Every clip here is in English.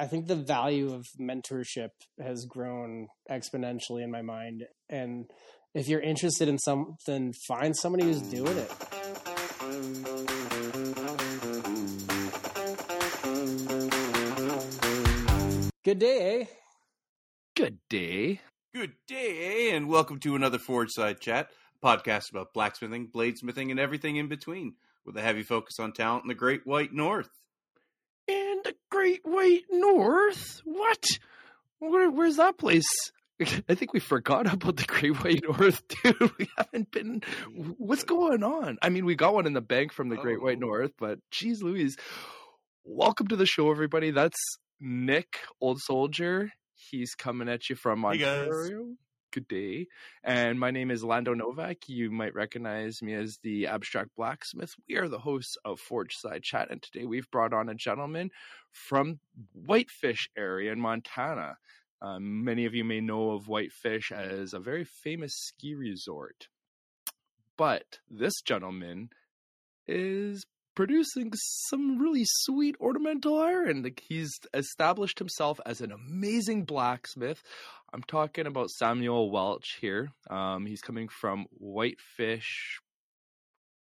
I think the value of mentorship has grown exponentially in my mind. And if you're interested in something, find somebody who's doing it. Good day, eh? Good day. Good day, and welcome to another Forge Side Chat podcast about blacksmithing, bladesmithing, and everything in between, with a heavy focus on talent in the Great White North. In the Great White North? What? Where, where's that place? I think we forgot about the Great White North, dude. We haven't been. What's going on? I mean, we got one in the bank from the Great White Oh. North, but geez, Louise. Welcome to the show, everybody. That's Nick, old soldier. He's coming at you from. Ontario. Good day. And my name is Lando Novak. You might recognize me as the Abstract Blacksmith. We are the hosts of Forge Side Chat, and today we've brought on a gentleman from Whitefish area in Montana. Um, many of you may know of Whitefish as a very famous ski resort. But this gentleman is producing some really sweet ornamental iron. Like he's established himself as an amazing blacksmith. I'm talking about Samuel Welch here. Um, he's coming from Whitefish.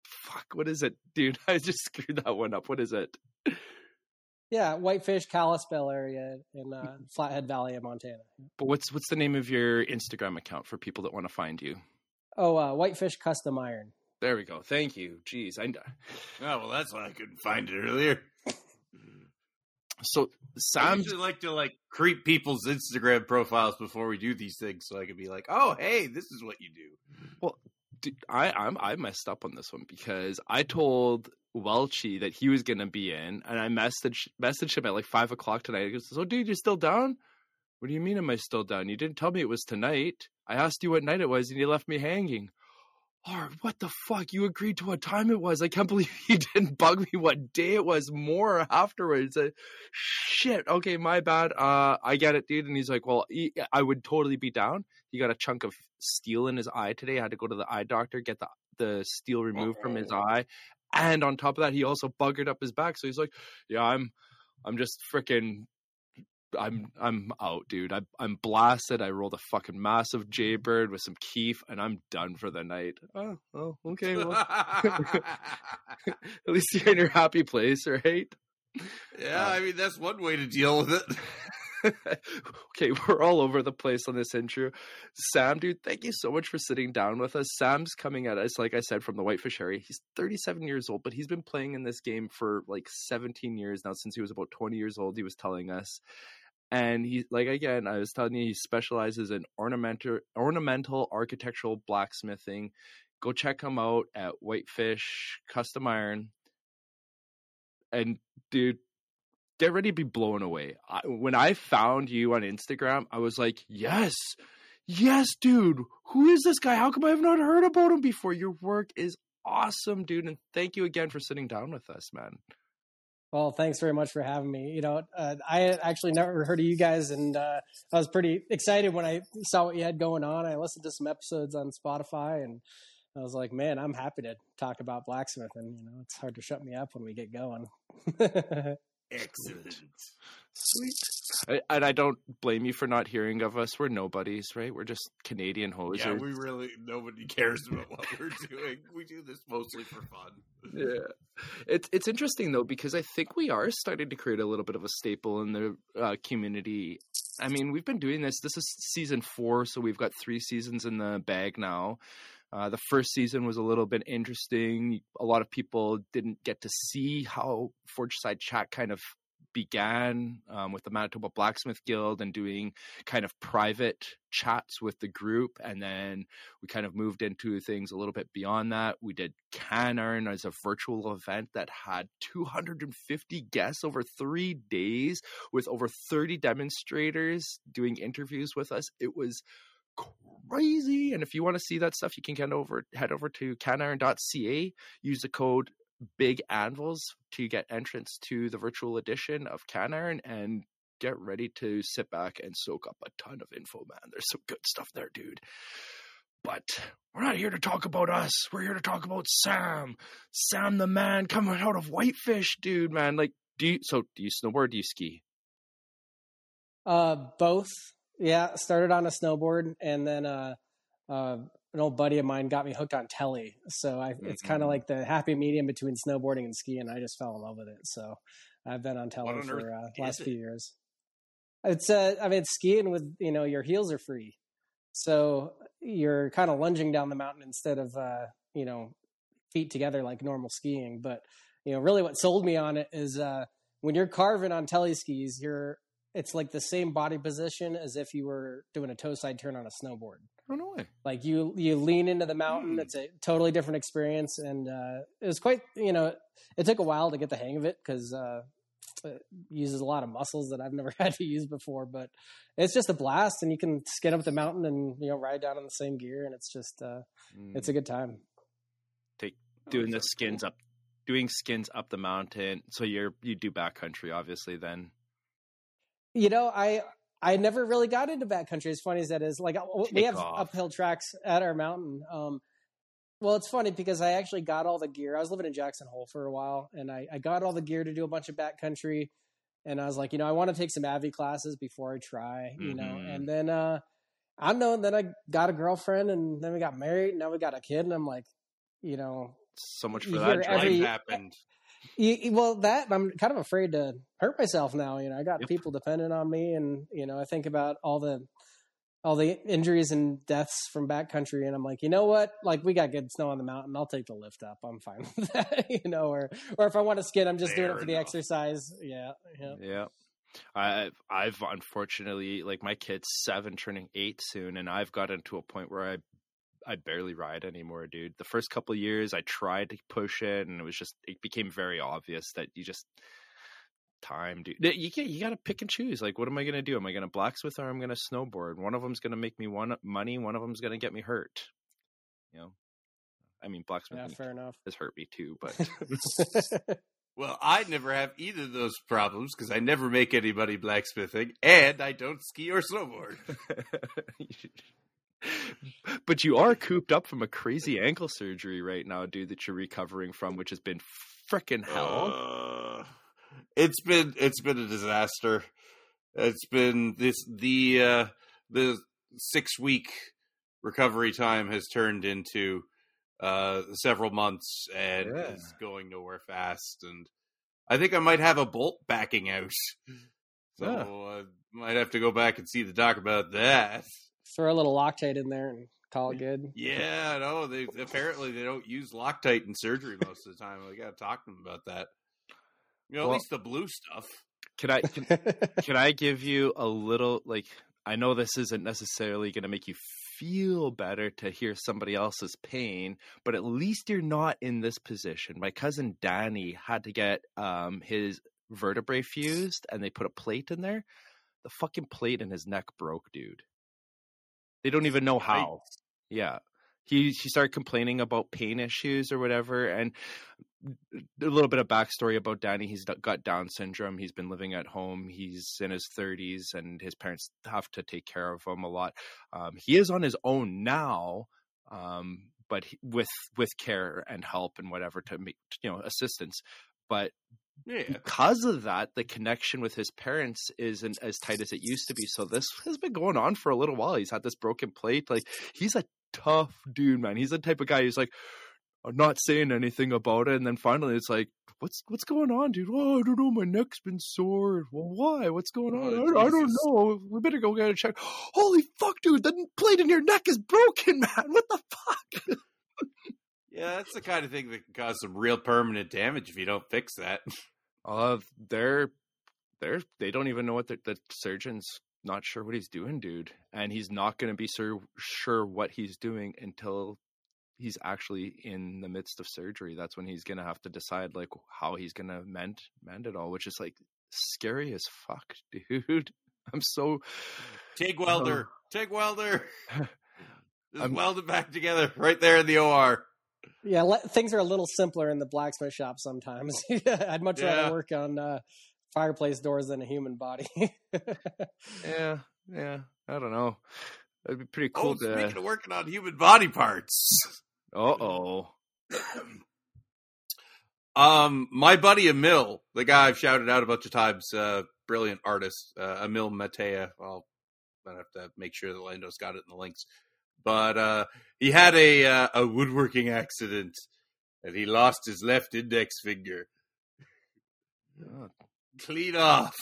Fuck, what is it, dude? I just screwed that one up. What is it? Yeah, Whitefish, Kalispell area in uh, Flathead Valley of Montana. But what's what's the name of your Instagram account for people that want to find you? Oh, uh, Whitefish Custom Iron. There we go. Thank you. Jeez, I Oh, well, that's why I couldn't find it earlier. so I Sam. usually like to like creep people's Instagram profiles before we do these things, so I can be like, "Oh, hey, this is what you do." Dude, I I'm I messed up on this one because I told Welchie that he was gonna be in, and I messaged messaged him at like five o'clock tonight. He goes, "So, dude, you're still down? What do you mean? Am I still down? You didn't tell me it was tonight. I asked you what night it was, and you left me hanging." Oh, what the fuck? You agreed to what time it was. I can't believe you didn't bug me what day it was more afterwards. Uh, shit. Okay, my bad. Uh, I get it, dude. And he's like, well, he, I would totally be down. He got a chunk of steel in his eye today. I had to go to the eye doctor, get the, the steel removed from his eye. And on top of that, he also buggered up his back. So he's like, yeah, I'm, I'm just freaking I'm I'm out, dude. I, I'm blasted. I rolled a fucking massive Jaybird with some keef, and I'm done for the night. Oh, oh okay. Well, at least you're in your happy place, right? yeah, uh, I mean that's one way to deal with it. okay, we're all over the place on this intro. Sam, dude, thank you so much for sitting down with us. Sam's coming at us, like I said, from the Whitefish area. He's 37 years old, but he's been playing in this game for like 17 years now, since he was about 20 years old. He was telling us. And he, like again, I was telling you, he specializes in ornamental, ornamental architectural blacksmithing. Go check him out at Whitefish Custom Iron. And dude, get ready to be blown away. I, when I found you on Instagram, I was like, yes, yes, dude. Who is this guy? How come I have not heard about him before? Your work is awesome, dude. And thank you again for sitting down with us, man. Well, thanks very much for having me. You know, uh, I actually never heard of you guys, and uh, I was pretty excited when I saw what you had going on. I listened to some episodes on Spotify, and I was like, man, I'm happy to talk about blacksmithing. You know, it's hard to shut me up when we get going. Excellent. Sweet. I, and I don't blame you for not hearing of us. We're nobodies, right? We're just Canadian hosers. Yeah, we really nobody cares about what we're doing. We do this mostly for fun. yeah it's it's interesting though because i think we are starting to create a little bit of a staple in the uh, community i mean we've been doing this this is season four so we've got three seasons in the bag now uh, the first season was a little bit interesting a lot of people didn't get to see how forge side chat kind of began um, with the Manitoba Blacksmith Guild and doing kind of private chats with the group. And then we kind of moved into things a little bit beyond that. We did Can Iron as a virtual event that had 250 guests over three days with over 30 demonstrators doing interviews with us. It was crazy. And if you want to see that stuff, you can get over head over to caniron.ca, use the code big anvils to get entrance to the virtual edition of Caniron and get ready to sit back and soak up a ton of info, man. There's some good stuff there, dude. But we're not here to talk about us. We're here to talk about Sam. Sam the man coming out of Whitefish, dude, man. Like, do you so do you snowboard, do you ski? Uh, both. Yeah, started on a snowboard, and then uh, uh, an old buddy of mine got me hooked on telly. So I, it's kind of like the happy medium between snowboarding and skiing. I just fell in love with it. So I've been on telly on for uh, last it? few years. It's uh, I mean, it's skiing with you know your heels are free, so you're kind of lunging down the mountain instead of uh, you know feet together like normal skiing. But you know, really, what sold me on it is uh, when you're carving on telly skis, you're it's like the same body position as if you were doing a toe side turn on a snowboard. Oh no way. Like you, you lean into the mountain. Hmm. It's a totally different experience, and uh, it was quite. You know, it took a while to get the hang of it because uh, it uses a lot of muscles that I've never had to use before. But it's just a blast, and you can skid up the mountain and you know ride down in the same gear, and it's just uh, it's a good time. doing Oh, the skins cool. up doing skins up the mountain so you're you do backcountry obviously then You know, I I never really got into backcountry. As funny as that is, like we have off. uphill tracks at our mountain. Um, well, it's funny because I actually got all the gear. I was living in Jackson Hole for a while, and I, I got all the gear to do a bunch of backcountry. And I was like, you know, I want to take some Avi classes before I try, you know. Mhm. And then uh, I know. And then I got a girlfriend, and then we got married. And now we got a kid, and I'm like, you know, so much for that every- happened. Y- y- well that i'm kind of afraid to hurt myself now you know i got Yep. people dependent on me and you know i think about all the all the injuries and deaths from backcountry and i'm like you know what? Like we got good snow on the mountain. I'll take the lift up. I'm fine with that you know or or if i want to skid i'm just doing it for the exercise. Yeah yeah. Yeah. I I've unfortunately like my kid's seven turning eight soon and I've gotten to a point where I I barely ride anymore, dude. The first couple of years I tried to push it and it was just it became very obvious that you just time, dude. You get you got to pick and choose. Like, what am I gonna do? Am I gonna blacksmith or I'm gonna snowboard? One of them's gonna make me one money. One of them's gonna get me hurt. You know, I mean, yeah fair enough has hurt me too, but Well, I never have either of those problems because I never make anybody blacksmithing, and I don't ski or snowboard. but you are cooped up from a crazy ankle surgery right now, dude, that you're recovering from, which has been freaking hell. Uh, it's been it's been a disaster. It's been this the uh, the six week recovery time has turned into uh, several months and Yeah. is going nowhere fast. And I think I might have a bolt backing out, so Yeah. uh, might have to go back and see the doc about that. Throw a little loctite in there and call it good Yeah, no, they apparently they don't use Loctite in surgery most of the time. We got to talk to them about that. You know, at least the blue stuff. Can I can, can I give you a little like I know this isn't necessarily going to make you feel better to hear somebody else's pain, but at least you're not in this position. My cousin Danny had to get um his vertebrae fused and they put a plate in there. The fucking plate in his neck broke, dude. They don't even know how. Yeah. He he started complaining about pain issues or whatever and a little bit of backstory about Danny. He's got Down syndrome. He's been living at home. He's in his 30s, and his parents have to take care of him a lot. Um, he is on his own now, um, but he, with with care and help and whatever to make you know assistance. But Yeah. because of that, the connection with his parents isn't as tight as it used to be. So this has been going on for a little while. He's had this broken plate. Like he's a tough dude, man. He's the type of guy who's like, I'm not saying anything about it. And then finally it's like, what's what's going on, dude? Oh, I don't know. My neck's been sore. Well, why? What's going on? Oh, I, I don't know. We better go get a check. Holy fuck, dude! The plate in your neck is broken, man. What the fuck? Yeah, that's the kind of thing that can cause some real permanent damage if you don't fix that. Uh, they're they're they don't even know what the, the surgeon's not sure what he's doing, dude, and he's not going to be sur- sure what he's doing until he's actually in the midst of surgery. That's when he's going to have to decide like how he's going to mend mend it all, which is like scary as fuck, dude. I'm so TIG welder, TIG welder. Just I'm- weld it back together right there in the OR. Yeah le- things are a little simpler in the blacksmith shop sometimes i'd much Yeah. rather work on uh, fireplace doors than a human body yeah yeah. I don't know. It'd be pretty Oh, cool speaking to. of working on human body parts. Uh oh. um, my buddy Emil, the guy I've shouted out a bunch of times, uh, brilliant artist, uh, Emil Matea. I'll I have to make sure that Lando's got it in the links. But uh, he had a uh, a woodworking accident, and he lost his left index finger. Clean off.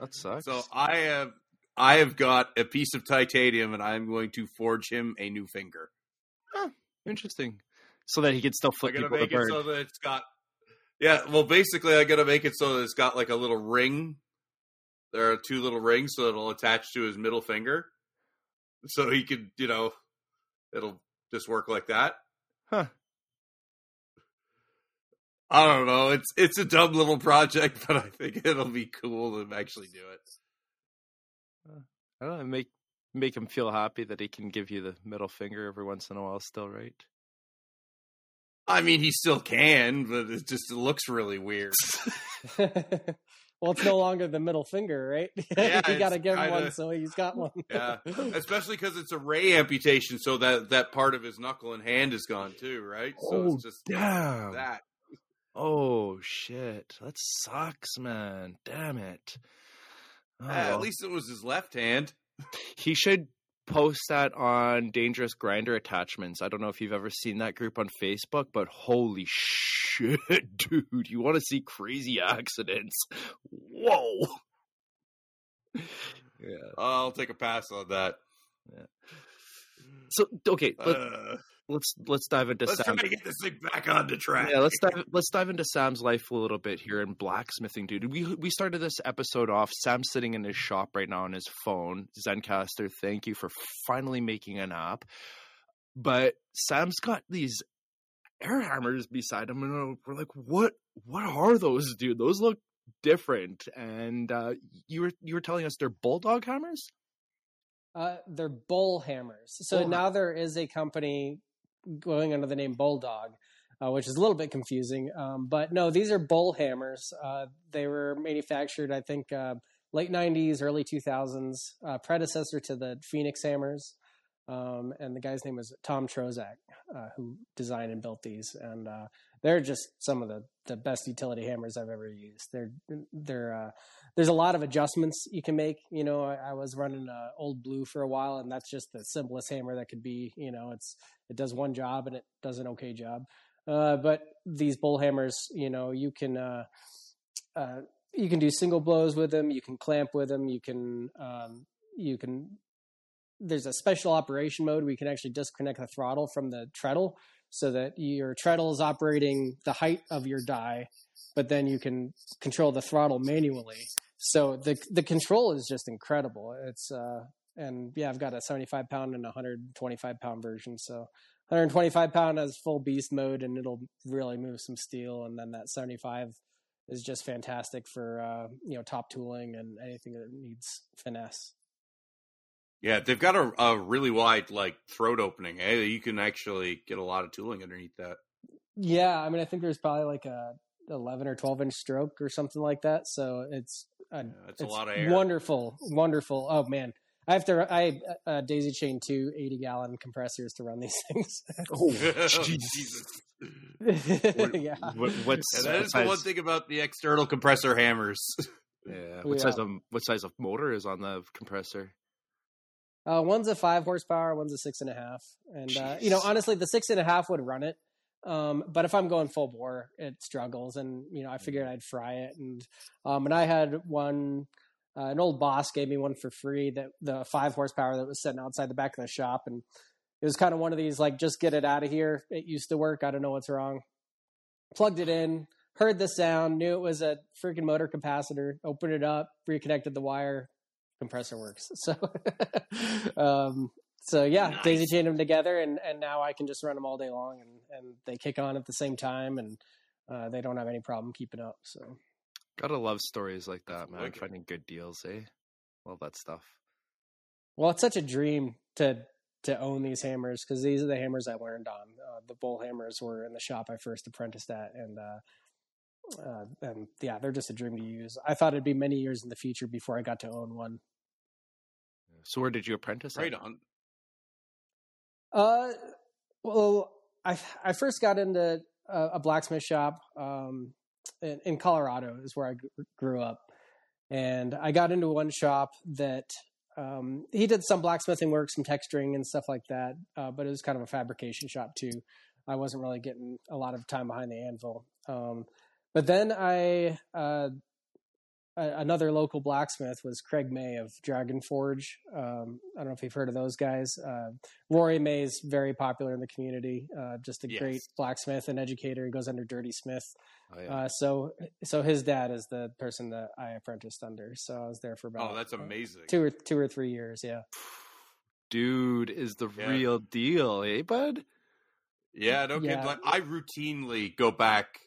that sucks. So I have I have got a piece of titanium, and I'm going to forge him a new finger. Interesting. So that he can still flip people the make it bird. so that it's got. Yeah, well, basically, I gotta make it so that it's got like a little ring. There are two little rings, so it'll attach to his middle finger, so he could, you know, it'll just work like that. Huh. I don't know. It's it's a dumb little project, but I think it'll be cool to actually do it. I don't know, make make him feel happy that he can give you the middle finger every once in a while still, right? I mean, he still can, but it just it looks really weird. well, it's no longer the middle finger, right? Yeah, you got to it's give him one, kinda- so he's got one. Yeah, especially because it's a ray amputation, so that that part of his knuckle and hand is gone too, right? So Oh, it's just damn. that. Oh shit. That sucks, man. Damn it. Oh, Yeah, well. at least it was his left hand. he should post that on dangerous grinder attachments. I don't know if you've ever seen that group on facebook but holy shit dude you want to see crazy accidents? Whoa. Yeah. I'll take a pass on that. so okay Uh, let's let's dive into let's try to get this thing back on the track. yeah let's dive let's dive into sam's life a little bit here in blacksmithing dude. We we started this episode off sam's sitting in his shop right now on his phone Zencastr thank you for finally making an app. But sam's got these air hammers beside him and we're like what what are those dude? Those look different. And uh you were you were telling us they're bulldog hammers? Uh, they're bull hammers. So Bull- now there is a company going under the name Bulldog, uh, which is a little bit confusing. Um, but no, these are bull hammers. Uh, they were manufactured, I think, uh, late 90s, early 2000s, uh, predecessor to the Phoenix hammers. Um, and the guy's name was Tom Troszak, uh, who designed and built these. And uh, they're just some of the, the best utility hammers I've ever used. They're they're uh, there's a lot of adjustments you can make. You know, I, I was running uh, Old Blue for a while, and that's just the simplest hammer that could be. You know, it's it does one job and it does an okay job. Uh, but these bull hammers, you know, you can uh, uh, you can do single blows with them. You can clamp with them. You can um, you can. There's a special operation mode where you can actually disconnect the throttle from the treadle, so that your treadle is operating the height of your die, but then you can control the throttle manually. So the the control is just incredible. It's uh and yeah, I've got a 75 pound and a 125 pound version. So 125 pound has full beast mode and it'll really move some steel, and then that 75 is just fantastic for uh, you know top tooling and anything that needs finesse. Yeah, they've got a, a really wide like throat opening. Hey, you can actually get a lot of tooling underneath that. Yeah, I mean, I think there's probably like a 11 or 12 inch stroke or something like that. So it's a, Yeah, that's a lot of air. wonderful, wonderful. Oh man, I have to. I uh, daisy chain two 80 gallon compressors to run these things. oh Jesus. yeah, what, what's And that what is the one thing about the external compressor hammers. yeah what Yeah. size of what size of motor is on the compressor uh, one's a five horsepower, one's a six and a half, and uh, you know, honestly, the six and a half would run it. Um, but if I'm going full bore, it struggles, and you know, I figured I'd fry it, and um, and I had one. Uh, an old boss gave me one for free that the five horsepower that was sitting outside the back of the shop, and it was kind of one of these like just get it out of here. It used to work. I don't know what's wrong. Plugged it in, heard the sound, knew it was a freaking motor capacitor. Opened it up, reconnected the wire. Compressor works. So, um, so yeah, Nice. daisy chained them together, and and now I can just run them all day long, and and they kick on at the same time, and uh, they don't have any problem keeping up. So. gotta love stories like that man wicked. finding good deals eh love that stuff Well, it's such a dream to to own these hammers because these are the hammers I learned on. Uh, the bull hammers were in the shop I first apprenticed at, and uh, uh, and yeah, they're just a dream to use. I thought it'd be many years in the future before I got to own one. So where did you apprentice at? right on. Uh, well, I I first got into a, a blacksmith shop um, in, in Colorado is where I grew up, and I got into one shop that um, he did some blacksmithing work, some texturing and stuff like that, uh, but it was kind of a fabrication shop too. I wasn't really getting a lot of time behind the anvil. Um, but then I uh, another local blacksmith was Craig May of Dragon Forge. Um, I don't know if you've heard of those guys. Uh, Rory May is very popular in the community. Uh, just a yes. great blacksmith and educator. He goes under Dirty Smith. Oh, yeah. uh, so, so his dad is the person that I apprenticed under. So I was there for about. Oh, that's amazing. two or two or three years. Yeah. Dude is the yeah. real deal, eh, bud? Yeah, no yeah. Like, I routinely go back,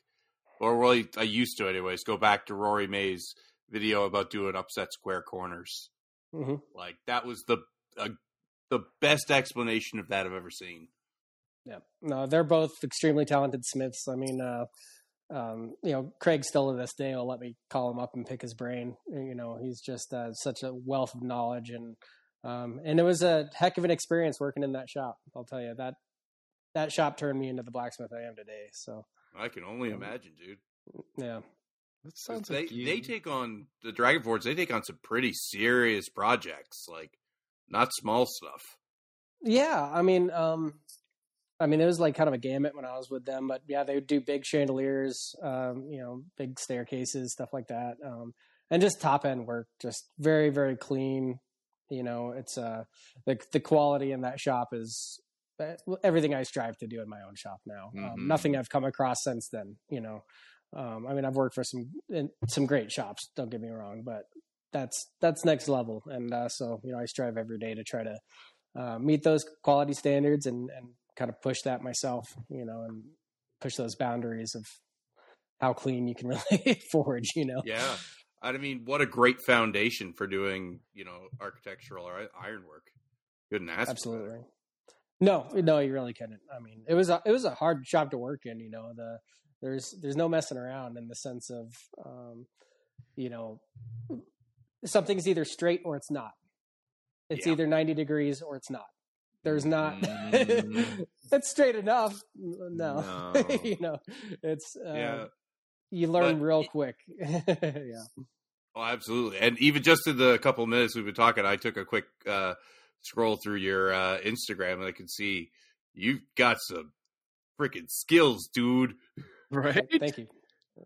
or really, I used to, anyways. Go back to Rory May's video about doing upset square corners. Mm-hmm. Like that was the uh, the best explanation of that I've ever seen. Yeah, no, they're both extremely talented smiths. I mean, uh, um, you know, Craig still to this day will let me call him up and pick his brain. You know, he's just uh, such a wealth of knowledge, and um, and it was a heck of an experience working in that shop. I'll tell you that that shop turned me into the blacksmith I am today. So I can only um, imagine, dude. Yeah, that sounds they like you. they take on the Dragon Forge. They take on some pretty serious projects, like not small stuff. Yeah, I mean, um, I mean, it was like kind of a gamut when I was with them, but yeah, they would do big chandeliers, um, you know, big staircases, stuff like that, um, and just top end work, just very, very clean. You know, it's uh, the the quality in that shop is uh, everything I strive to do in my own shop now. Um, mm-hmm. nothing I've come across since then. You know, um, I mean, I've worked for some some great shops. Don't get me wrong, but that's that's next level. And uh, so, you know, I strive every day to try to uh, meet those quality standards and and kind of push that myself. You know, and push those boundaries of how clean you can really forge. You know. Yeah. I mean, what a great foundation for doing, you know, architectural or ironwork. Couldn't ask. Absolutely. No, no, you really couldn't. I mean, it was a, it was a hard shop to work in. You know, the there's there's no messing around in the sense of um, you know something's either straight or it's not. It's yeah. either 90 degrees or it's not. There's not. Mm. it's straight enough. No, no. you know, it's uh, yeah. You learn but, real quick. yeah. Oh, absolutely. And even just in the couple of minutes we've been talking, I took a quick uh, scroll through your uh, Instagram and I can see you've got some freaking skills, dude. Right. Thank you.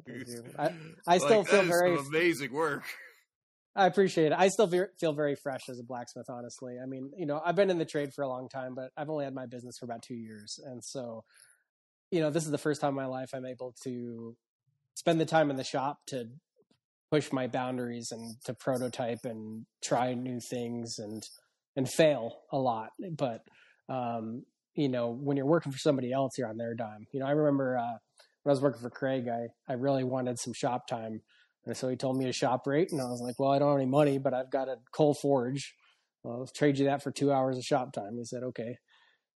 Thank you. I, I still like, feel very amazing work. I appreciate it. I still feel very fresh as a blacksmith, honestly. I mean, you know, I've been in the trade for a long time, but I've only had my business for about two years. And so, you know, this is the first time in my life I'm able to spend the time in the shop to push my boundaries and to prototype and try new things and, and fail a lot. But, um, you know, when you're working for somebody else, you're on their dime. You know, I remember, uh, when I was working for Craig, I, I really wanted some shop time. And so he told me a shop rate, and I was like, well, I don't have any money, but I've got a coal forge. I'll trade you that for two hours of shop time. He said, okay.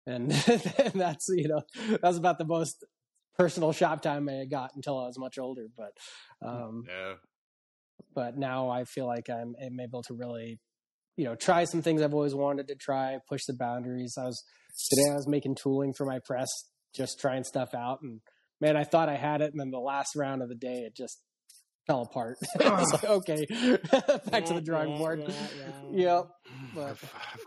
And, and that's, you know, that's about the most personal shop time I got until I was much older. But, um, yeah. but now I feel like I'm, I'm able to really, you know, try some things I've always wanted to try, push the boundaries. I was, today I was making tooling for my press, just trying stuff out and, man, I thought I had it, and then the last round of the day, it just fell apart. it's like, okay, back to the drawing board. Yeah, yeah, yep, but,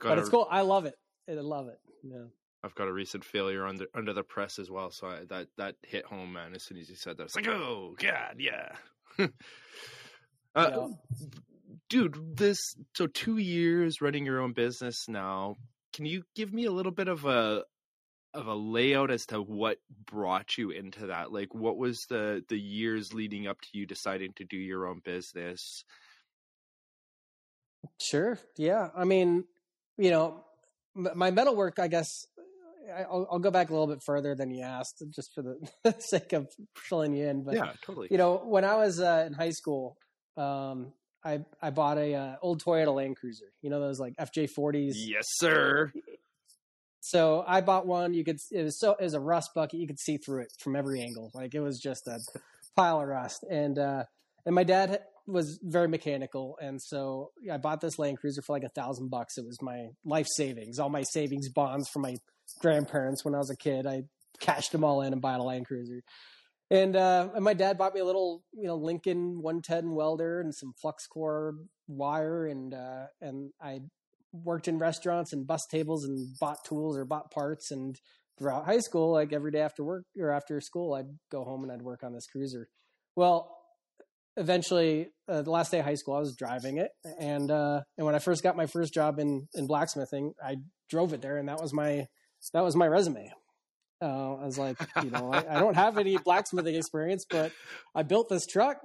but it's cool. I love it. I love it. Yeah. I've got a recent failure under under the press as well, so I, that that hit home, man. As soon as you said that, it's like, oh god, yeah. uh, yeah. Dude, this so two years running your own business now. Can you give me a little bit of a of a layout as to what brought you into that like what was the the years leading up to you deciding to do your own business sure yeah i mean you know my metal work i guess I'll, I'll, go back a little bit further than you asked just for the sake of filling you in but yeah totally you know when i was uh, in high school um, I, I bought a uh, old Toyota Land Cruiser. You know those like FJ40s. Yes, sir. So I bought one. You could it was so it was a rust bucket. You could see through it from every angle. Like it was just a pile of rust. And uh, and my dad was very mechanical, and so I bought this Land Cruiser for like a thousand bucks. It was my life savings, all my savings bonds from my grandparents when I was a kid. I cashed them all in and bought a Land Cruiser. and uh, and my dad bought me a little you know Lincoln 110 welder and some flux core wire and uh, and I worked in restaurants and bus tables and bought tools or bought parts and throughout high school like every day after work or after school I'd go home and I'd work on this cruiser. Well, eventually uh, the last day of high school I was driving it and uh, and when I first got my first job in in blacksmithing I drove it there and that was my that was my resume uh, I was like, you know, I, I, don't have any blacksmithing experience, but I built this truck.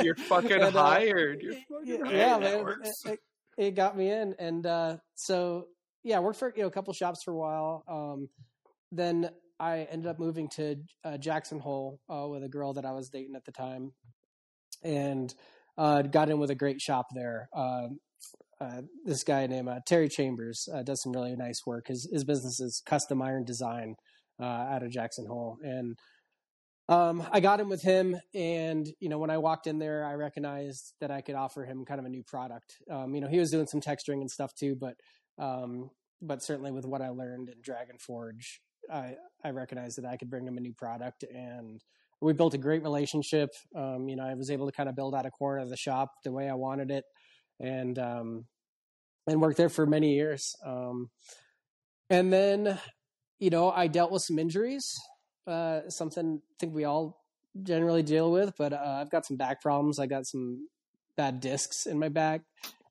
You're fucking and, uh, hired. You're fucking yeah, hired. man. It, got me in, and uh, so yeah, I worked for you know a couple shops for a while. Um, then I ended up moving to uh, Jackson Hole uh, with a girl that I was dating at the time, and uh, got in with a great shop there. Um, uh, this guy named uh, Terry Chambers uh, does some really nice work. His his business is custom iron design, out of Jackson Hole. And um, I got in with him, and you know, when I walked in there, I recognized that I could offer him kind of a new product. Um, you know, he was doing some texturing and stuff too, but um, but certainly with what I learned in Dragon Forge, I I recognized that I could bring him a new product, and we built a great relationship. Um, you know, I was able to kind of build out a corner of the shop the way I wanted it, and um, and worked there for many years. Um, and then you know, I dealt with some injuries, uh, something I think we all generally deal with, but uh, I've got some back problems. I got some bad discs in my back.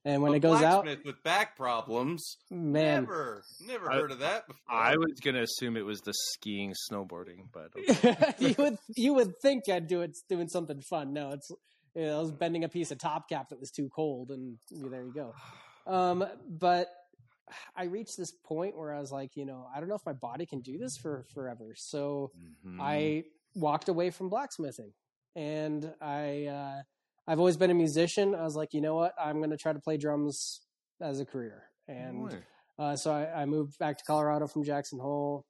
And when a it goes out with back problems, man, never, never heard of that. Before. I was gonna assume it was the skiing, snowboarding, but okay. you would you would think I'd do it doing something fun. No, it's you know, I was bending a piece of top cap that was too cold, and there you go. Um, but I reached this point where I was like, you know, I don't know if my body can do this for forever. So mm-hmm. I walked away from blacksmithing, and I uh, I've always been a musician. I was like, you know what, I'm going to try to play drums as a career, and uh, so I, I, moved back to Colorado from Jackson Hole.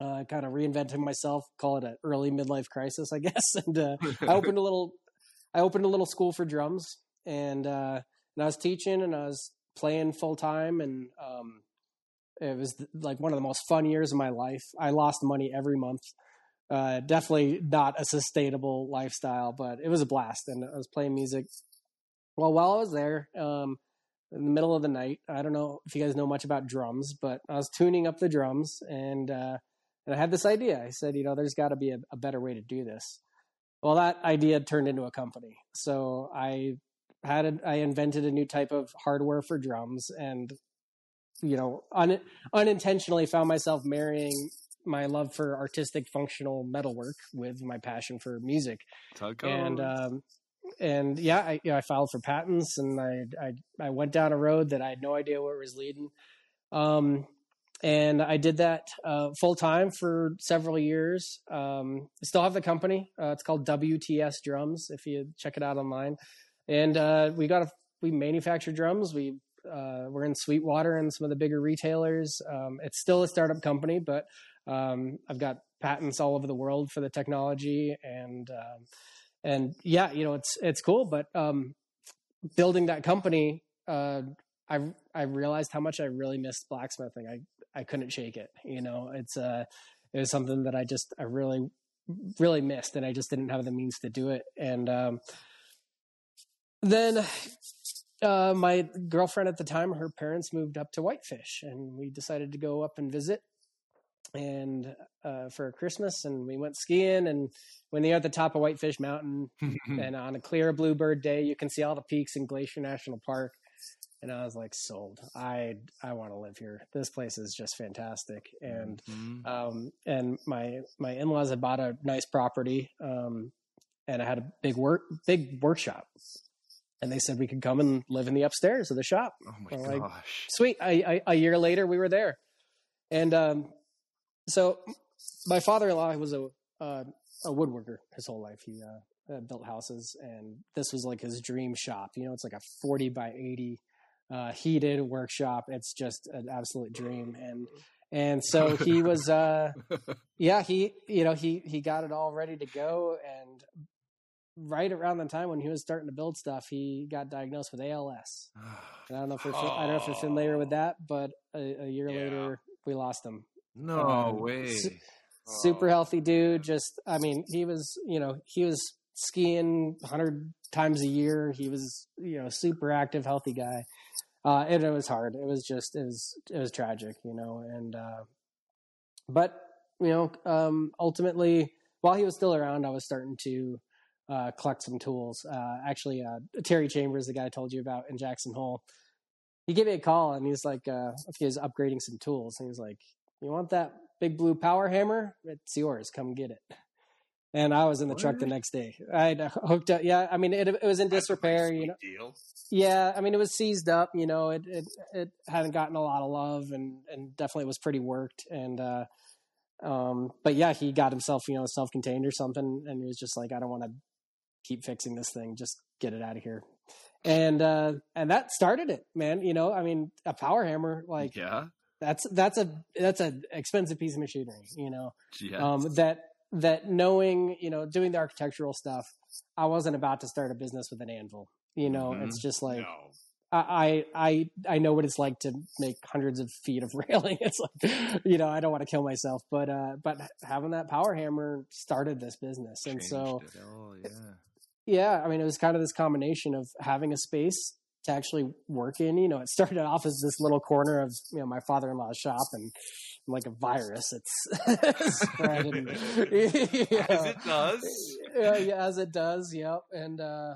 Uh, kind of reinventing myself, call it an early midlife crisis, I guess. And uh, I opened a little, I opened a little school for drums, and uh, and I was teaching, and I was playing full time, and um, it was like one of the most fun years of my life. I lost money every month. Uh, definitely not a sustainable lifestyle, but it was a blast, and I was playing music. Well, while I was there, um, in the middle of the night, I don't know if you guys know much about drums, but I was tuning up the drums, and uh, and I had this idea. I said, you know, there's got to be a, a better way to do this. Well, that idea turned into a company. So I had a, I invented a new type of hardware for drums and you know un, unintentionally found myself marrying my love for artistic functional metalwork with my passion for music and um, and yeah I, you know, I filed for patents and I, I I went down a road that I had no idea where it was leading um, and I did that uh, full time for several years. Um, I still have the company. Uh, it's called WTS Drums. If you check it out online, and uh, we got a, we manufacture drums. We uh, we're in Sweetwater and some of the bigger retailers. Um, it's still a startup company, but um, I've got patents all over the world for the technology, and um, and yeah, you know it's it's cool. But um, building that company, uh, I I realized how much I really missed blacksmithing. I I couldn't shake it. You know, it's uh it was something that I just I really really missed, and I just didn't have the means to do it. And um, then uh, my girlfriend at the time, her parents moved up to Whitefish, and we decided to go up and visit and uh, for Christmas, and we went skiing. And when you're at the top of Whitefish Mountain, and on a clear bluebird day, you can see all the peaks in Glacier National Park. And I was like, sold. I I want to live here. This place is just fantastic. And mm-hmm. um, and my my in laws had bought a nice property, um, and I had a big work big workshop and they said we could come and live in the upstairs of the shop. Oh my gosh! Like, Sweet. I, I, a year later, we were there, and um, so my father-in-law was a uh, a woodworker his whole life. He uh, built houses, and this was like his dream shop. You know, it's like a forty by eighty uh, heated workshop. It's just an absolute dream, and and so he was uh yeah he you know he he got it all ready to go and right around the time when he was starting to build stuff, he got diagnosed with ALS. And I don't know if you're, oh. I don't know if you're familiar with that, but a, a year yeah. later we lost him. No um, way. Super Oh, healthy dude. Just, I mean, he was, you know, he was skiing 100 times a year. He was, you know, super active, healthy guy. Uh, and it was hard. It was just, it was, it was tragic, you know, and, uh, but, you know, um, ultimately, while he was still around, I was starting to, uh, collect some tools. Uh, actually, uh, Terry Chambers, the guy I told you about in Jackson Hole, he gave me a call and he was like, uh, he was upgrading some tools, and he was like, "You want that big blue power hammer? It's yours. Come get it." And I was in the truck the next day. I hooked up. Yeah, I mean, it, it was in That's disrepair. You know, deal. yeah, I mean, it was seized up. You know, it it it hadn't gotten a lot of love, and and definitely was pretty worked. And uh, um, but yeah, he got himself, you know, self-contained or something, and he was just like, I don't want to keep fixing this thing. Just get it out of here. And uh, and that started it, man. You know, I mean, a power hammer, like yeah, that's that's a that's an expensive piece of machinery. You know, yeah. um, that that knowing you know doing the architectural stuff i wasn't about to start a business with an anvil you know Mhm. it's just like no. I, I i know what it's like to make hundreds of feet of railing it's like you know i don't want to kill myself but uh but having that power hammer started this business and so Changed it all, yeah. Yeah i mean it was kind of this combination of having a space to actually work in you know it started off as this little corner of you know my father-in-law's shop and like a virus it's spread and. As it does. yeah, yeah, as it does. Yep. And uh,